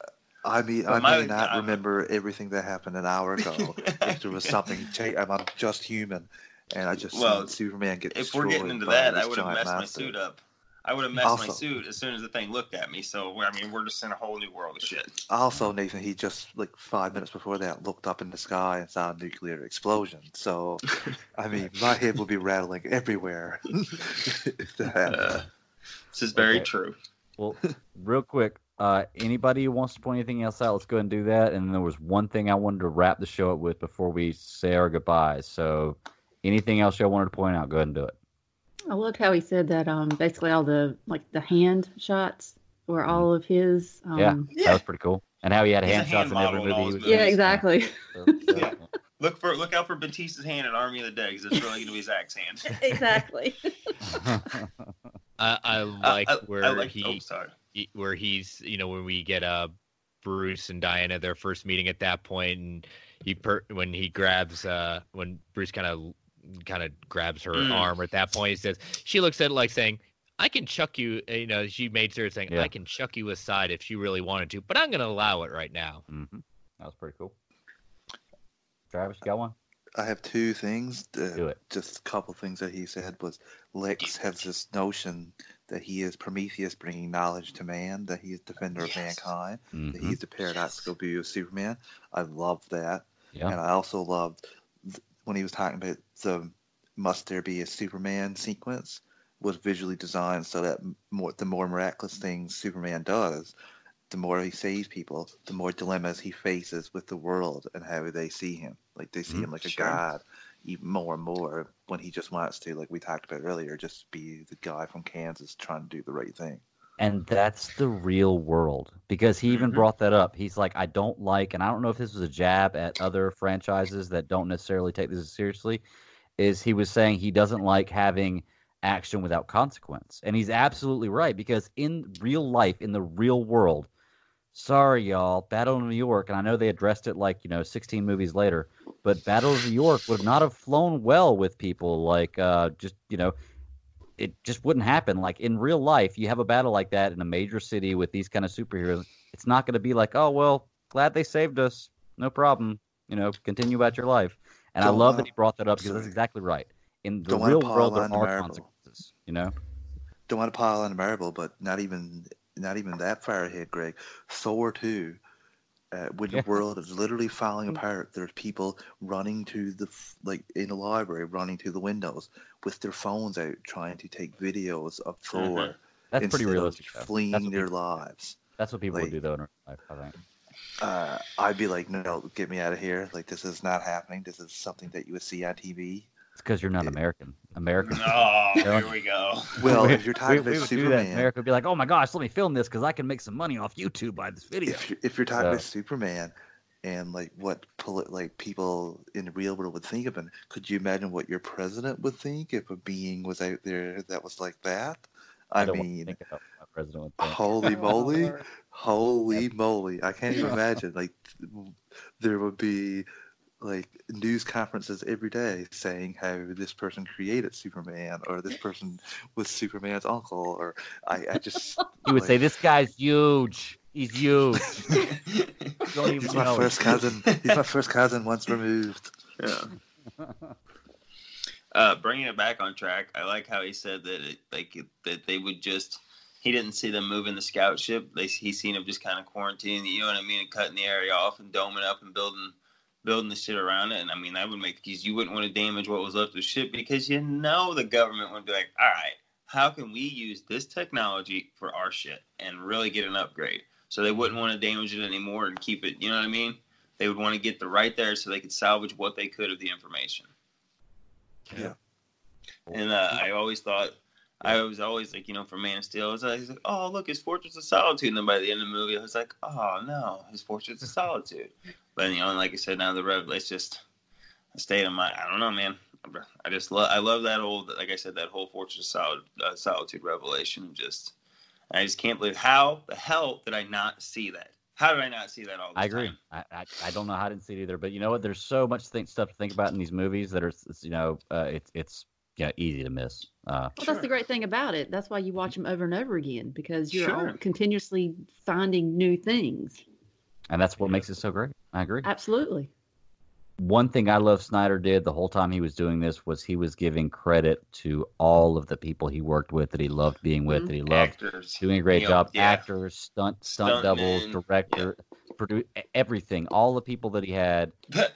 I mean, I my- may not I- remember everything that happened an hour ago. if there was something, cha- I'm, I'm just human, and I just Well, Superman get If we're getting into that, I would have messed my monster. suit up. I would have messed my suit as soon as the thing looked at me. So I mean, we're just in a whole new world of shit. Also, Nathan, he just like five minutes before that looked up in the sky and saw a nuclear explosion. So, I mean, my head will be rattling everywhere. if that happened. This is very Okay. true. Well, real quick, uh, anybody who wants to point anything else out, let's go ahead and do that. And there was one thing I wanted to wrap the show up with before we say our goodbyes. So, anything else y'all wanted to point out, go ahead and do it. I loved how he said that um, basically all the like the hand shots were all of his. Um, yeah, that was pretty cool. And how he had He's a hand shots hand in every model in all movie. he was Yeah, in. exactly. So- so- Look for look out for Bautista's hand in Army of the Dead because it's really going to be Zack's hand. exactly. I, I like I- I where like- he, oh, sorry. he- where he's you know when we get uh Bruce and Diana their first meeting at that point and he per when he grabs uh when Bruce kind of kind of grabs her Mm. arm at that point he says she looks at it like saying I can chuck you uh, you know she made sure saying Yeah. I can chuck you aside if she really wanted to but I'm gonna allow it right now. hmm That was pretty cool. Travis, you got one? I have two things. Uh, Do it. Just a couple things that he said was Lex has this notion that he is Prometheus bringing knowledge to man, that he is defender of mankind, that Mhm. he's the paradoxical view of Superman. I love that. Yeah. And I also loved th- when he was talking about the must there be a Superman sequence was visually designed so that more the more miraculous things Superman does, the more he saves people, the more dilemmas he faces with the world and how they see him. Like they see Mhm. him like a god even more and more when he just wants to, like we talked about earlier, just be the guy from Kansas trying to do the right thing. And that's the real world because he even Mhm. brought that up. He's like, I don't like, and I don't know if this was a jab at other franchises that don't necessarily take this as seriously. Is he was saying he doesn't like having action without consequence, and he's absolutely right because in real life, in the real world, sorry y'all, Battle of New York, and I know they addressed it like you know 16 movies later, but Battle of New York would not have flown well with people like uh, just you know it just wouldn't happen. Like in real life, you have a battle like that in a major city with these kind of superheroes. It's not going to be like, oh well, glad they saved us, no problem. You know, continue about your life. And I Don't love wanna- that he brought that up because that's exactly right. In the real world, there are marble. consequences. You know, Don't want to pile on the marble, but not even not even that far ahead, Greg. Thor two. Uh, when Yeah. the world is literally falling apart, there's people running to the like in the library, running to the windows with their phones out, trying to take videos of Thor. that's pretty realistic. Fleeing That's their people- lives. That's what people would Like- do though in real life. I think. Uh, I'd be like, no, get me out of here. Like this is not happening. This is something that you would see on TV. It's because you're not eh, American. American. Oh, here we go. Well, we, if you're talking we, we about would do that. Superman, America would be like, oh my gosh, let me film this because I can make some money off YouTube by this video. if you're, if you're talking So- about Superman and like what poli- like people in the real world would think of him, could you imagine what your president would think if a being was out there that was like that? I, don't wanna mean, think about my president would think. holy moly, holy moly! I can't even imagine. Like there would be like news conferences every day saying how this person created Superman or this person was Superman's uncle or I, I just You would like, say, "This guy's huge. He's huge." don't even He's my know. first cousin. He's my first cousin once removed. Yeah. Uh, bringing it back on track, I like how he said that it, like that they would just he didn't see them moving the scout ship. They he seen them just kind of quarantining, you know what I mean, and cutting the area off and doming up and building building the shit around it. And I mean that would make because you wouldn't want to damage what was left of shit because you know the government would be like, all right, how can we use this technology for our shit and really get an upgrade? So they wouldn't want to damage it anymore and keep it. You know what I mean? They would want to get the right there so they could salvage what they could of the information. Yeah. And uh, I always thought, I was always like, you know, for Man of Steel, I was like, oh, look, his Fortress of Solitude. And then by the end of the movie, I was like, oh, no, his Fortress of Solitude. But, you know, and like I said, now the Rev, it's just a state of mind. I don't know, man. I just love, I love that old, like I said, that whole Fortress of uh, Solitude revelation. Just, I just can't believe how the hell did I not see that? How did I not see that all the time? I agree. I, I, I don't know how I didn't see it either, but you know what? There's so much think, stuff to think about in these movies that are, you know, uh, it's it's yeah easy to miss. Uh, Well, that's the great thing about it. That's why you watch them over and over again because you're Sure. continuously finding new things. and that's what makes it so great. I agree. Absolutely. One thing I love Snyder did the whole time he was doing this was he was giving credit to all of the people he worked with that he loved being with, that he loved Actors. doing a great You know, job. yeah. Actors, stunt stunt doubles, Stuntmen, director, produ- everything. All the people that he had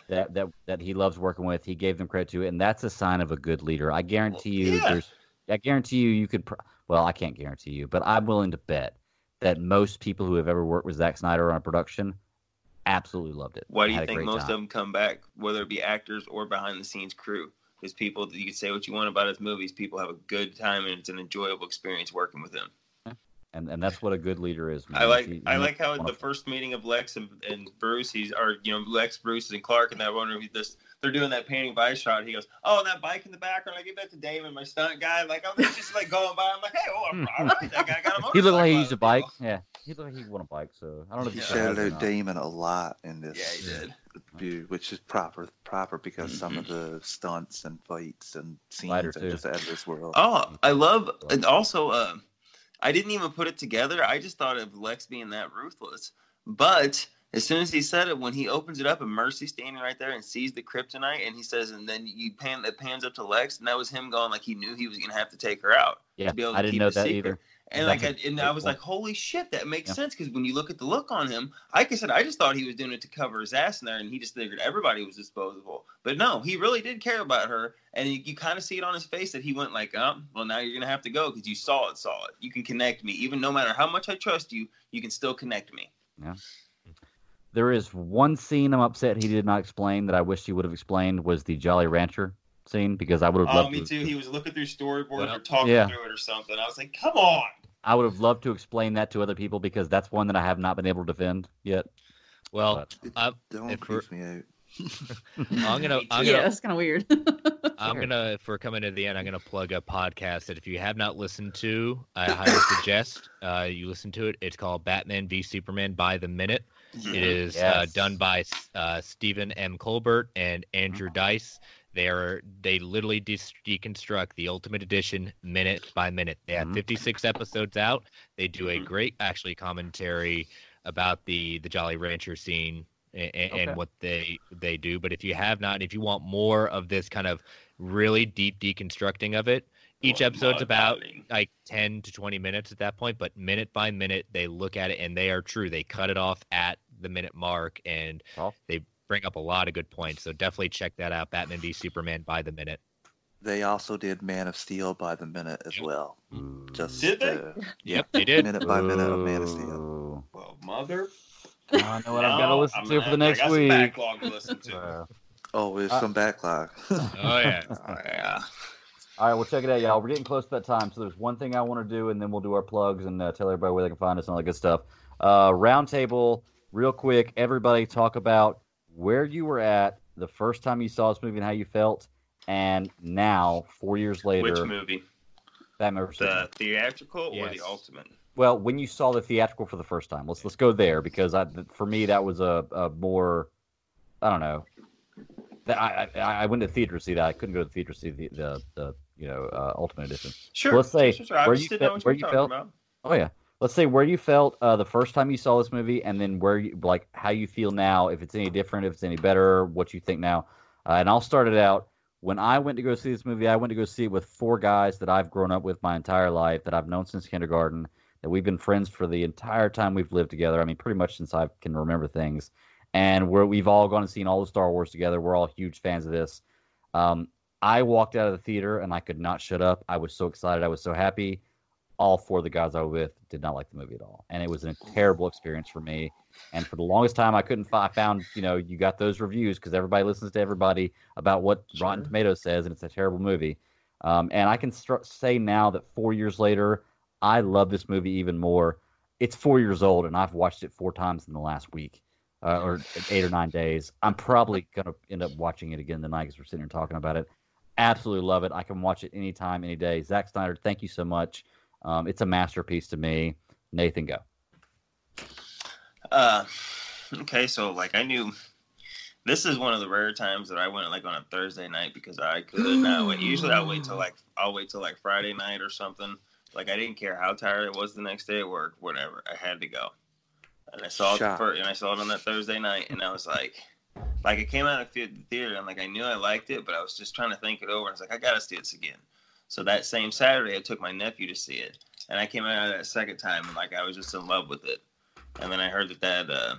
that, that that he loves working with, he gave them credit to, and that's a sign of a good leader. I guarantee you, Yeah. there's, I guarantee you, you could. Pr- well, I can't guarantee you, but I'm willing to bet that most people who have ever worked with Zack Snyder on a production absolutely loved it. Why do you think most time. of them come back, whether it be actors or behind the scenes crew? Because people, that you can say what you want about his movies, people have a good time and it's an enjoyable experience working with him. And and that's what a good leader is. Man. I like He- I like how makes at the first meeting of Lex and, and Bruce, he's or you know Lex, Bruce, and Clark, and that one where he just they're doing that painting by shot. He goes, "Oh, and that bike in the background, I give that to Damon, my stunt guy." Like, they're just like going by. I'm like, "Hey, oh, all right, that guy got a He looked like he used a bike. Yeah, he looked like he won a bike. So I don't know if He he shouted it or out. Damon a lot in this. Yeah, he did. View, which is proper, proper because some Mm-hmm. of the stunts and fights and scenes Lighter, are too. just out of this world. Oh, I love. And also, uh, I didn't even put it together. I just thought of Lex being that ruthless. But as soon as he said it, when he opens it up and Mercy's standing right there and sees the kryptonite, and he says, and then you pan that pans up to Lex, and that was him going like he knew he was gonna have to take her out. Yeah, to be able to I didn't keep know that secret. either. And That's like, I, and I was point. like, holy shit, that makes Yeah. sense because when you look at the look on him, like I said, I just thought he was doing it to cover his ass in there, and he just figured everybody was disposable. But no, he really did care about her, and you, you kind of see it on his face that he went like, oh, well, now you're gonna have to go because you saw it, saw it. You can connect me, even no matter how much I trust you, you can still connect me. Yeah. There is one scene I'm upset he did not explain that I wish he would have explained was the Jolly Rancher scene because I would have Oh, me to. too. He was looking through storyboards or talking yeah. through it or something. I was like, come on. I would have loved to explain that to other people because that's one that I have not been able to defend yet. Well, But- I'm, Don't if we're- creep me out. I'm gonna, I'm yeah, gonna, that's kind of weird. I'm gonna, if we're coming to the end, I'm gonna plug a podcast that if you have not listened to, I highly suggest uh, you listen to it. It's called Batman v Superman by the Minute. It is uh, done by uh, Stephen M. Colbert and Andrew Dice. They are they literally de- deconstruct the Ultimate Edition minute by minute. They have Mhm. 56 episodes out. They do a great actually commentary about the the Jolly Rancher scene and, Okay. and what they they do. But if you have not, if you want more of this kind of really deep deconstructing of it, each Well, episode's about like 10 to 20 minutes at that point, but minute by minute they look at it and they are true. They cut it off at the minute mark and they bring up a lot of good points. So definitely check that out. Batman v Superman by the minute. They also did Man of Steel by the minute as well. Just Did they? uh, Yep, they did. minute by minute of Man of Steel. Well, mother. Now I know what I've got to listen I'm to gonna for the next I got week. Some backlog to listen to. Uh, Oh, there's Uh, some backlog. Oh yeah. Oh, yeah. All right, well, check it out, y'all. We're getting close to that time, so there's one thing I want to do, and then we'll do our plugs and uh, tell everybody where they can find us and all that good stuff. Uh, roundtable, real quick. Everybody talk about where you were at the first time you saw this movie and how you felt, and now, four years later, Which movie? Batman vs. Superman. The theatrical or the ultimate? Well, when you saw the theatrical for the first time, let's let's go there because I, for me that was a, a more, I don't know. That I, I I went to theater to see that. I couldn't go to the theater to see the the, the you know uh, Ultimate Edition. Sure. Let's say sure, sure. I where you didn't fe- where you you felt. about. Oh yeah. Let's say where you felt uh, the first time you saw this movie, and then where you like how you feel now. If it's any different, if it's any better, what you think now. Uh, and I'll start it out. When I went to go see this movie, I went to go see it with four guys that I've grown up with my entire life, that I've known since kindergarten, that we've been friends for the entire time we've lived together. I mean, pretty much since I can remember things. And we've all gone and seen all the Star Wars together. We're all huge fans of this. Um, I walked out of the theater and I could not shut up. I was so excited. I was so happy. All four of the guys I was with did not like the movie at all, and it was a terrible experience for me. And for the longest time, I couldn't. Find, I found, you know, you got those reviews because everybody listens to everybody about what Rotten Tomatoes says, and it's a terrible movie. Um, and I can str- say now that four years later, I love this movie even more. It's four years old, and I've watched it four times in the last week, uh, or eight or nine days. I'm probably gonna end up watching it again tonight because we're sitting here talking about it. Absolutely love it. I can watch it anytime, any day. Zack Snyder, thank you so much. Um, it's a masterpiece to me. Nathan, go. Uh, okay, so like I knew this is one of the rare times that I went like on a Thursday night because I could not wait. Usually I'll wait till like I'll wait till like Friday night or something. Like I didn't care how tired I was the next day at work, whatever. I had to go. and I saw it first, and I saw it on that Thursday night, and I was like, like it came out of the theater, and like I knew I liked it, but I was just trying to think it over. I was like, I gotta see this again. So that same Saturday, I took my nephew to see it, and I came out of that second time, and like I was just in love with it. And then I heard that that uh,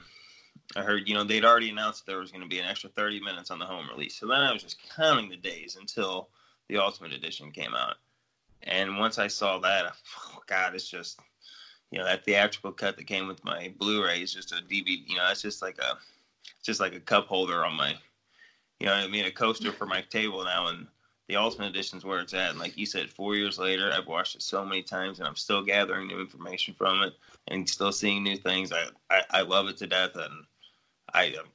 I heard you know they'd already announced there was going to be an extra 30 minutes on the home release. So then I was just counting the days until the Ultimate Edition came out. And once I saw that, I, oh God, it's just you know that theatrical cut that came with my Blu-ray is just a DVD. You know, it's just like a just like a cup holder on my, you know, I mean, a coaster for my table now. And the Ultimate Edition is where it's at. And like you said, four years later, I've watched it so many times, and I'm still gathering new information from it, and still seeing new things. I I, I love it to death, and I. Um,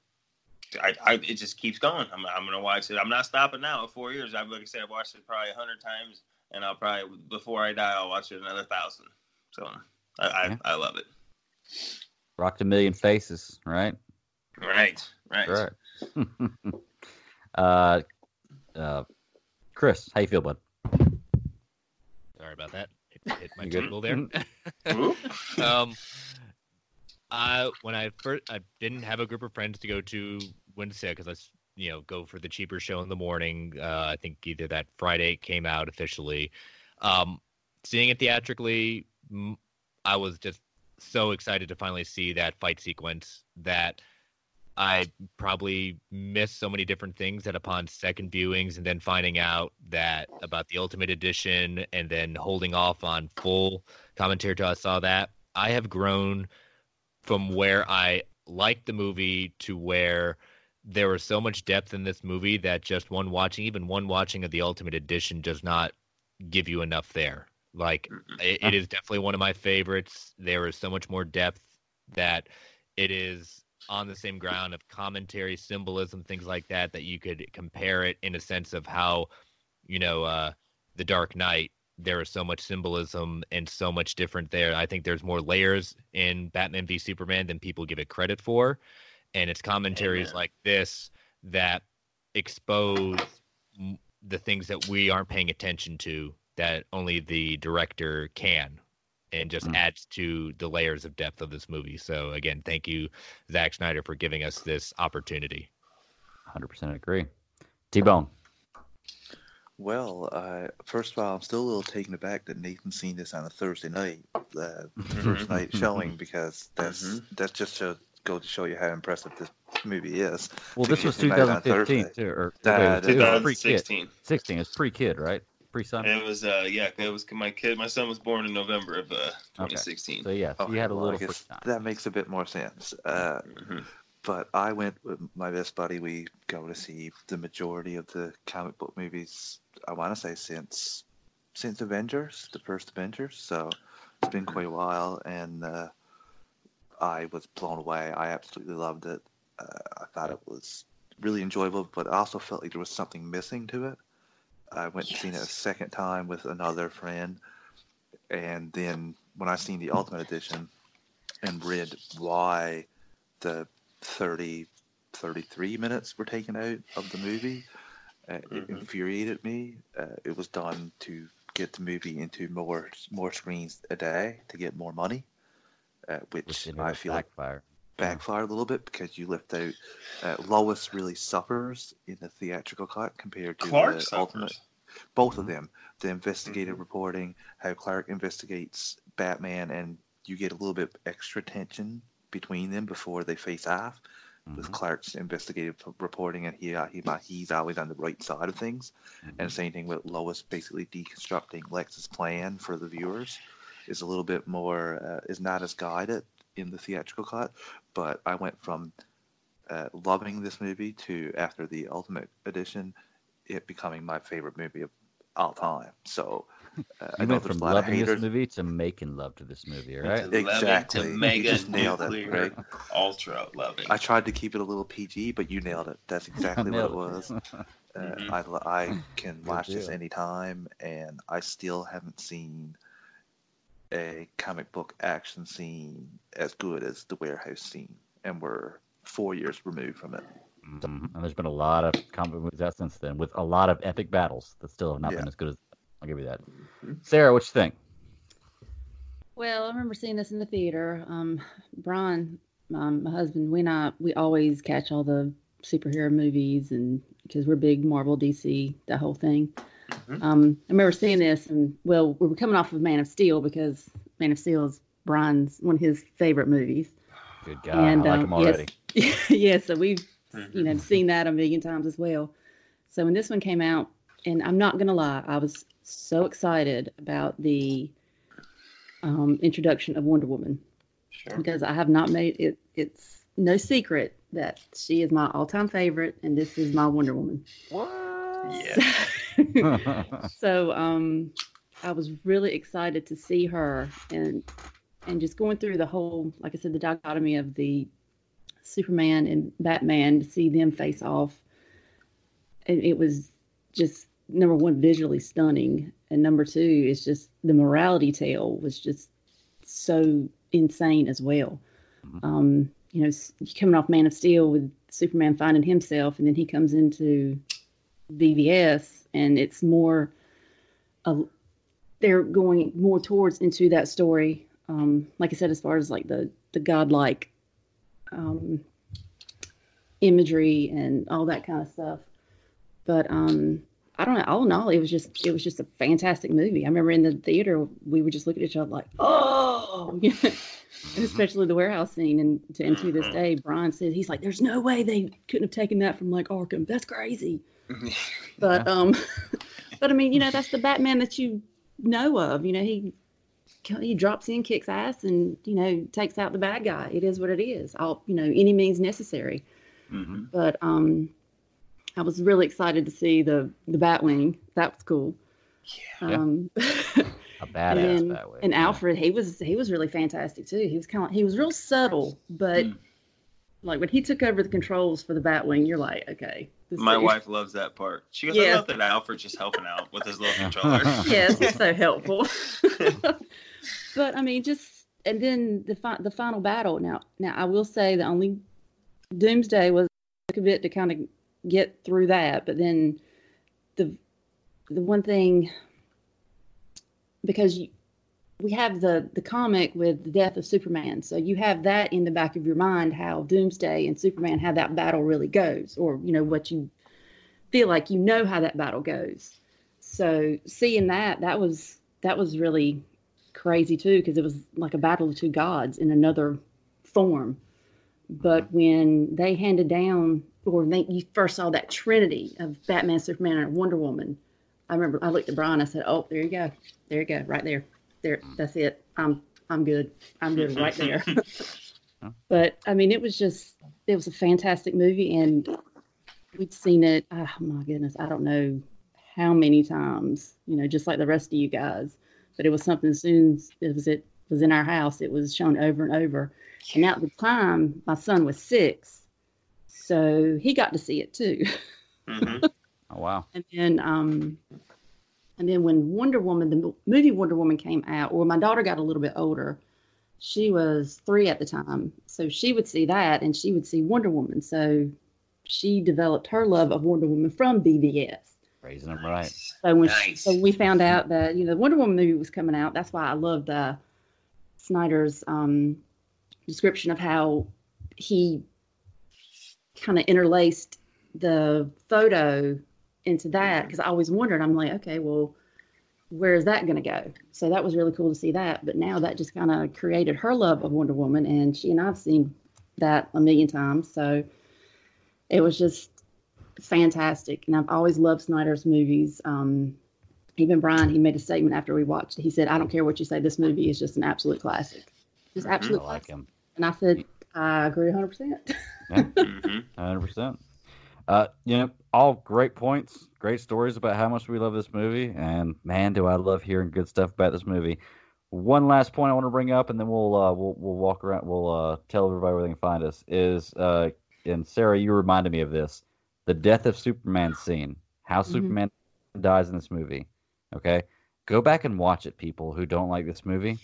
I, I, it just keeps going. I'm, I'm gonna watch it. I'm not stopping now. At four years, I've like I said, I've watched it probably a hundred times, and I'll probably before I die, I'll watch it another thousand. So I, I, I love it. Rocked a million faces, right? Right, right. Right. uh, uh, Chris, how you feel, bud? Sorry about that. Hit, hit my table there. um, I when I first I didn't have a group of friends to go to Wednesday because I s- you know go for the cheaper show in the morning. Uh, I think either that Friday it came out officially. Um, seeing it theatrically, I was just so excited to finally see that fight sequence that I probably missed so many different things that upon second viewings and then finding out that about the Ultimate Edition and then holding off on full commentary till I saw that, I have grown from where I liked the movie to where there was so much depth in this movie that just one watching, even one watching of the Ultimate Edition, does not give you enough there. Like it, it is definitely one of my favorites. There is so much more depth that it is on the same ground of commentary, symbolism, things like that, that you could compare it in a sense of how, you know, uh, The Dark Knight, there is so much symbolism and so much different there. I think there's more layers in Batman v Superman than people give it credit for. And it's commentaries like this that expose the things that we aren't paying attention to that only the director can and just adds to the layers of depth of this movie. So again, thank you, Zack Snyder, for giving us this opportunity. 100% agree. T Bone. Well, uh, first of all, I'm still a little taken aback that Nathan's seen this on a Thursday night, uh, Mm-hmm. first night showing, because that's that's just to go to show you how impressive this movie is. Well, this was him 2015 too, or That wait, it was is- pre-kid. 2016. 16. It's pre-kid, right? Pre-son. It was uh yeah, it was my kid. My son was born in November of uh 2016. So yeah, so you had a Well, little. guess time. that makes a bit more sense. Uh, But I went with my best buddy. We go to see the majority of the comic book movies. I want to say since since Avengers, the first Avengers. So it's been quite a while, and uh, I was blown away. I absolutely loved it. Uh, I thought it was really enjoyable, but I also felt like there was something missing to it. I went and seen it a second time with another friend, and then when I seen the Ultimate Edition and read why the 30, 33 minutes were taken out of the movie, uh, it infuriated me. Uh, it was done to get the movie into more more screens a day to get more money, uh, which I feel like backfire. Backfired a little bit because you left out uh, Lois really suffers in the theatrical cut compared to Clark the suffers. ultimate. Both of them, the investigative reporting, how Clark investigates Batman, and you get a little bit extra tension between them before they face off. With Clark's investigative reporting, and he, uh, he he's always on the right side of things, and same thing with Lois basically deconstructing Lex's plan for the viewers is a little bit more uh, is not as guided in the theatrical cut. But I went from uh, loving this movie to after the Ultimate Edition, it becoming my favorite movie of all time. So uh, I You know went there's from a lot of loving this haters. movie to making love to this movie, right? To Exactly. to You just nailed it, nuclear Greg. ultra loving. I tried to keep it a little PG, but you nailed it. That's exactly what it was. it. Uh, Mhm. I, I can Good watch this deal. anytime, and I still haven't seen a comic book action scene as good as the warehouse scene, and we're four years removed from it. Mhm. And there's been a lot of comic book movies out since then with a lot of epic battles that still have not Yeah. been as good as. I'll give you that. Sarah, what you think? Well, I remember seeing this in the theater. Um, Brian, um, my husband, we and I, we always catch all the superhero movies, and because we're big Marvel, DC, the whole thing. Um, I remember seeing this, and well, we were coming off of Man of Steel because Man of Steel is Brian's one of his favorite movies. Good guy. I like him um, yes- already. yeah, so we've you know seen that a million times as well. So when this one came out, and I'm not gonna lie, I was so excited about the um, introduction of Wonder Woman because I have not made it. It's no secret that she is my all-time favorite, and this is my Wonder Woman. Yeah. so um, I was really excited to see her and and just going through the whole, like I said, the dichotomy of the Superman and Batman to see them face off. And it was just number one, visually stunning, and number two, is just the morality tale was just so insane as well. Um, you know, coming off Man of Steel with Superman finding himself, and then he comes into BvS, and it's more of they're going more towards into that story. Um, like I said, as far as like the the godlike um, imagery and all that kind of stuff. But um, I don't know. All in all, it was just it was just a fantastic movie. I remember in the theater we would just look at each other like, oh, especially the warehouse scene. And to, and to this day, Brian says he's like, there's no way they couldn't have taken that from like Arkham. That's crazy. But um, but I mean, you know, that's the Batman that you know of. You know, he he drops in, kicks ass, and you know takes out the bad guy. It is what it is. All you know, any means necessary. Mm-hmm. But um, I was really excited to see the the Batwing. That was cool. Yeah. Um, A and, badass then- Batwing. and Alfred, he was he was really fantastic too. He was kind of he was real subtle, but Mm. Like when he took over the controls for the Batwing, you're like, okay. This My dude- wife loves that part. She goes, Yeah. I love that Alfred's just helping out with his little controller. yes, it's so helpful. but I mean, just and then the fi- the final battle. Now, now I will say the only Doomsday was took a bit to kind of get through that, but then the the one thing because you, we have the the comic with the death of Superman, so you have that in the back of your mind how Doomsday and Superman how that battle really goes, or you know what you feel like you know how that battle goes. So seeing that, that was that was really crazy too, because it was like a battle of two gods in another form. But when they handed down, or they, you first saw that trinity of Batman, Superman, and Wonder Woman, I remember I looked at Brian. I said, "Oh, there you go, there you go, right there, there. That's it. I'm I'm good. I'm good right there." but I mean, it was just it was a fantastic movie, and we'd seen it. Oh my goodness, I don't know how many times. You know, just like the rest of you guys. But it was something. As soon as it was it was in our house, it was shown over and over. And at the time, my son was six, so he got to see it too. Mm-hmm. Oh wow. And then, um, and then when Wonder Woman, the movie Wonder Woman came out, or my daughter got a little bit older, she was three at the time, so she would see that, and she would see Wonder Woman. So she developed her love of Wonder Woman from BVS. Raising them right. So when so we found out that you know the Wonder Woman movie was coming out, that's why I loved uh, Snyder's um, description of how he kind of interlaced the photo into that mm-hmm. because I always wondered. I'm like, okay, well, where is that going to go? So that was really cool to see that. But now that just kind of created her love of Wonder Woman, and she and I've seen that a million times. So it was just fantastic. And I've always loved Snyder's movies. Um, even Brian, he made a statement after we watched it. He said, I don't care what you say, this movie is just an absolute classic. Just mm-hmm. absolute I like classic. him. And I said, mm. I agree 100%. Hundred percent. Mm-hmm. Uh, you know, all great points, great stories about how much we love this movie, and man, do I love hearing good stuff about this movie. One last point I want to bring up, and then we'll uh, we'll we'll walk around. We'll uh, tell everybody where they can find us. Is uh, and Sarah, you reminded me of this: the death of Superman scene. How Mhm. Superman dies in this movie. Okay, go back and watch it, people who don't like this movie.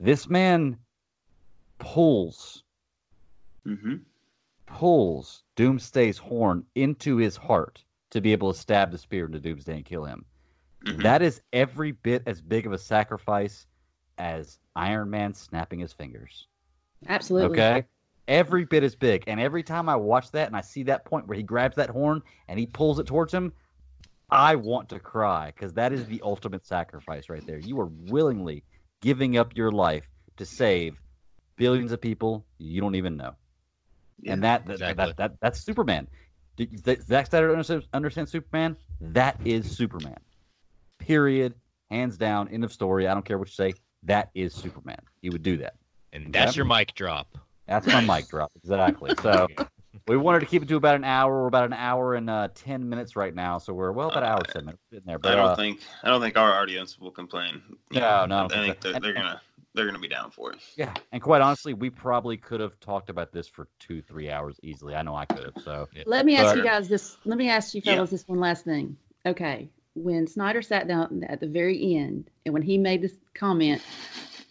This man pulls Mm-hmm. Pulls Doomsday's horn into his heart to be able to stab the spear into Doomsday and kill him. Mm-hmm. That is every bit as big of a sacrifice as Iron Man snapping his fingers. Absolutely. Okay. Every bit as big. And every time I watch that and I see that point where he grabs that horn and he pulls it towards him, I want to cry because that is the ultimate sacrifice right there. You are willingly giving up your life to save billions of people you don't even know. And that, that, exactly. that, that that's Superman. Did Zack Zack Snyder understand, understand Superman? That is Superman. Period. Hands down. End of story. I don't care what you say. That is Superman. He would do that. And that's your mic drop. That's my mic drop. Exactly. So we wanted to keep it to about an hour. We're about an hour and uh, ten minutes right now. So we're well about an hour and ten minutes in there. But I don't uh, think I don't think our audience will complain. You No, no, I I don't think think so. they're, they're gonna they're gonna be down for it. Yeah, and quite honestly, we probably could have talked about this for two, three hours easily. I know I could have. So Let me ask But- you guys this. Let me ask you Yeah. this one last thing. Okay, when Snyder sat down at the very end, and when he made this comment,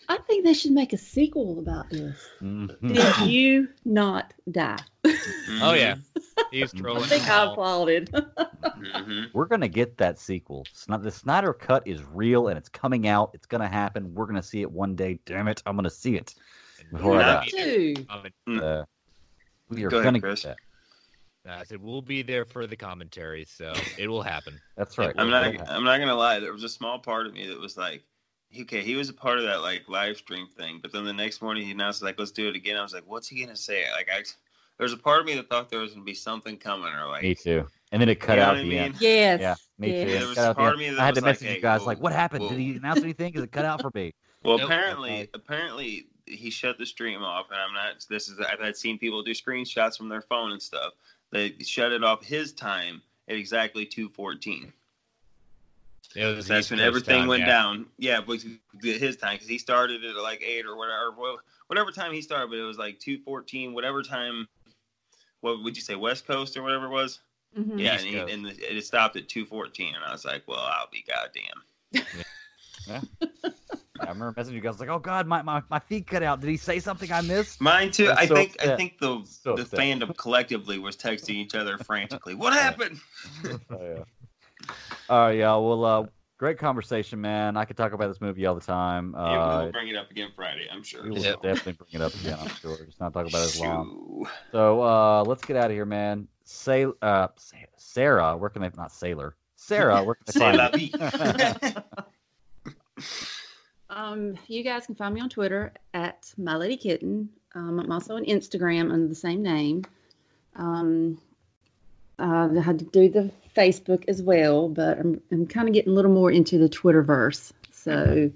I think they should make a sequel about this. Mhm. Did you not die? Oh yeah, he's trolling. I think I applauded. We're gonna get that sequel. Sn- The Snyder Cut is real and it's coming out. It's gonna happen. We're gonna see it one day. Damn it, I'm gonna see it before I Me too. Uh, we are Go gonna Chris. get that. I said we'll be there for the commentary, so it will happen. That's right. I'm not I'm not gonna lie. There was a small part of me that was like, okay, he was a part of that like live stream thing, but then the next morning he announced like, let's do it again. I was like, what's he gonna say? Like I, there's a part of me that thought there was gonna be something coming or like. Me too. And then it cut You know out what at I the mean? end. Yes. Yeah, me yes. too. There was cut out the part of me that I had to was like, message hey, you guys whoa, like, what happened? whoa. Did he announce anything? Is it cut out for me? Well, Nope. apparently, apparently he shut the stream off, and I'm not. This is I've had seen people do screenshots from their phone and stuff. They shut it off his time at exactly 2:14. It was That's when everything time, went yeah. down. Yeah, but his time because he started at like eight or whatever, well, whatever time he started. But it was like 2:14, whatever time. What would you say, West Coast or whatever it was? Mhm. Yeah, and, he, and the, it stopped at 2:14, and I was like, well, I'll be goddamn. Yeah. I remember messaging you guys like, oh god, my, my, my feed cut out. Did he say something I missed? Mine too. I'm I so think I think the So the upset. fandom collectively was texting each other frantically. What happened? Oh, yeah. All right, y'all. Well, uh, great conversation, man. I could talk about this movie all the time. yeah, Uh, we'll bring it up again Friday. I'm sure. we will Yep. definitely bring it up again. I'm sure. Just not talk about it as long. So uh, let's get out of here, man. Say, uh, Sarah, where can they? Not Sailor. Sarah, where can they C'est find la you? Um, you guys can find me on Twitter at My Lady Kitten. Um, I'm also on Instagram under the same name. Um, uh, I had to do the Facebook as well, but I'm, I'm kind of getting a little more into the Twitterverse. So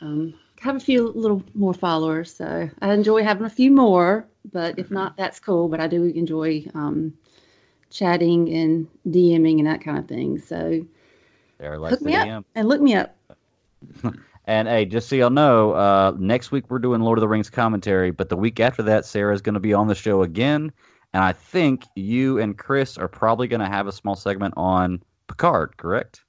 um, have a few little more followers. So I enjoy having a few more, but if not, that's cool. But I do enjoy um, chatting and DMing and that kind of thing. So likes hook me DM. up and look me up. And hey, just so y'all know, uh, next week we're doing Lord of the Rings commentary, but the week after that, Sarah's going to be on the show again. And I think you and Chris are probably going to have a small segment on Picard, correct?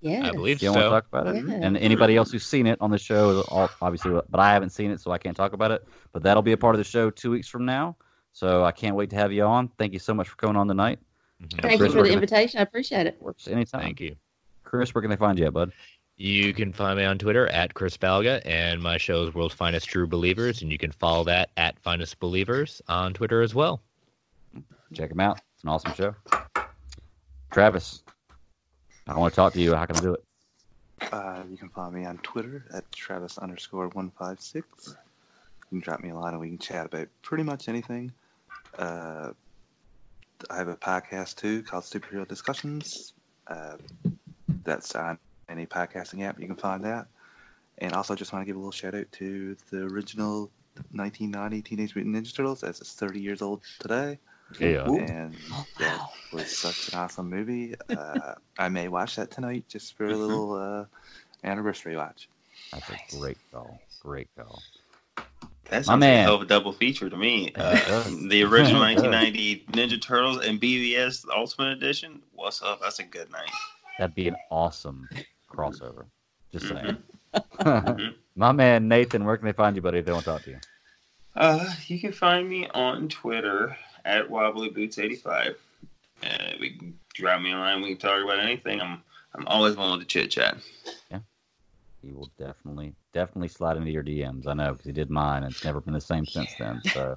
Yeah. I believe You so. want to talk about it? Yeah. And anybody else who's seen it on the show, obviously, but I haven't seen it, so I can't talk about it. But that'll be a part of the show two weeks from now. So I can't wait to have you on. Thank you so much for coming on tonight. Mhm. Thank Chris, you for the gonna- invitation. I appreciate it. Works anytime. Thank you. Chris, where can they find you at, bud? You can find me on Twitter at Chris Balga, and my show is World's Finest True Believers, and you can follow that at Finest Believers on Twitter as well. Check him out. It's an awesome show. Travis, I want to talk to you. How can I do it? Uh, you can find me on Twitter at Travis underscore one five six. You can drop me a line and we can chat about pretty much anything. Uh, I have a podcast too called Superhero Discussions. Uh, that's on any podcasting app. You can find that. And also, just want to give a little shout out to the original 1990 Teenage Mutant Ninja Turtles, as it's 30 years old today. Yeah. And that was such an awesome movie. Uh, I may watch that tonight just for a little uh, anniversary watch. That's a great call. Great call. That My sounds like a man. hell of a double feature to me. Uh, the original 1990 Ninja Turtles and BVS Ultimate Edition. What's up? That's a good night. That'd be an awesome crossover. Just saying. Mhm. My man Nathan, where can they find you, buddy, if they want to talk to you? Uh, you can find me on Twitter at Wobbly Boots 85. Uh, we can drop me a line. We can talk about anything. I'm I'm always willing to chit chat. Yeah, he will definitely, definitely slide into your DMs. I know because he did mine, and it's never been the same since then. So,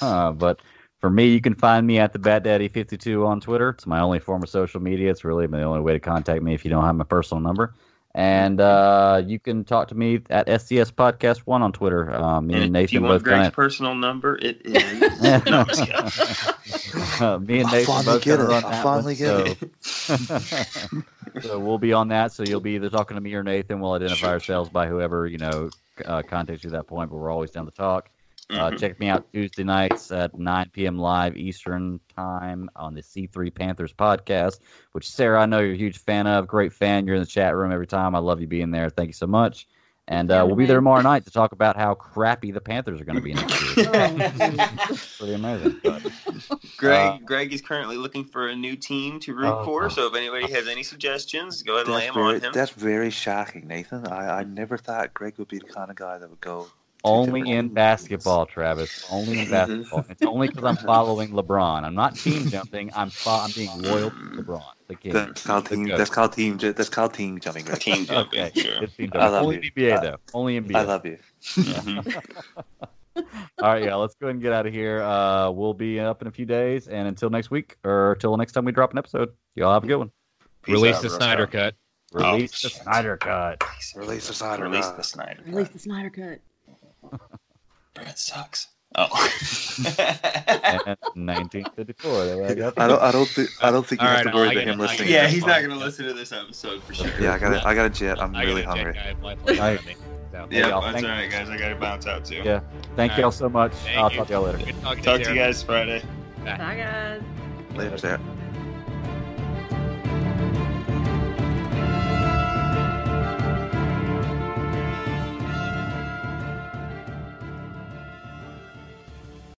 but for me, you can find me at the Bat Daddy 52 on Twitter. It's my only form of social media. It's really the only way to contact me if you don't have my personal number. And uh, you can talk to me at SCS Podcast One on Twitter. Um, me and, And Nathan if you want both Greg's kinda- personal number, it is. no, I'm just kidding. Uh, me and I'll Nathan finally both get it. run I'll finally one, get so, so we'll be on that. So you'll be either talking to me or Nathan. We'll identify ourselves by whoever you know uh, contacts you at that point. But we're always down to talk. Uh, Mhm. check me out Tuesday nights at 9 p.m. live Eastern time on the C3 Panthers podcast, which Sarah, I know you're a huge fan of. Great fan. You're in the chat room every time. I love you being there. Thank you so much. And uh, we'll be there tomorrow night to talk about how crappy the Panthers are going to be next year. Pretty amazing. But, Greg, Uh, Greg is currently looking for a new team to root Oh. for. So if anybody has any suggestions, go ahead and lay them very, on him. that's very shocking, Nathan. I, I never thought Greg would be the kind of guy that would go. Only in basketball, Travis. Only in mm-hmm. basketball. It's only because I'm following LeBron. I'm not team jumping. I'm fo- I'm being loyal to mm. LeBron, the king. That's called the team. That's called team. ju- That's called team jumping. Greg. Team jumping, Okay, sure. it's team I jumping. love Only you. NBA I- though. Only NBA. I love you. Mm-hmm. All right, yeah. Let's go ahead and get out of here. Uh, we'll be up in a few days, and until next week, or until the next time we drop an episode, y'all have a good one. Release out, the Russ. Snyder cut. Release the Snyder cut. Release the Snyder Release Cut. the Snyder. Release the Snyder cut. Brett sucks. Oh. And 1954. There we go. I don't. I don't think. I don't think you All have to worry about him listening. yeah, he's not going to listen to this episode for sure. Yeah, I got. I got a jet. I'm I really gotta hungry. I have lifeline Right. on me, so. Yeah, y'all, that's thank- all right, guys. I got to bounce out too. Yeah. Thank All y'all right. so much. Thank I'll you. talk to y'all later. Good talking Talk to you guys Friday. Bye, guys. Later, Sarah.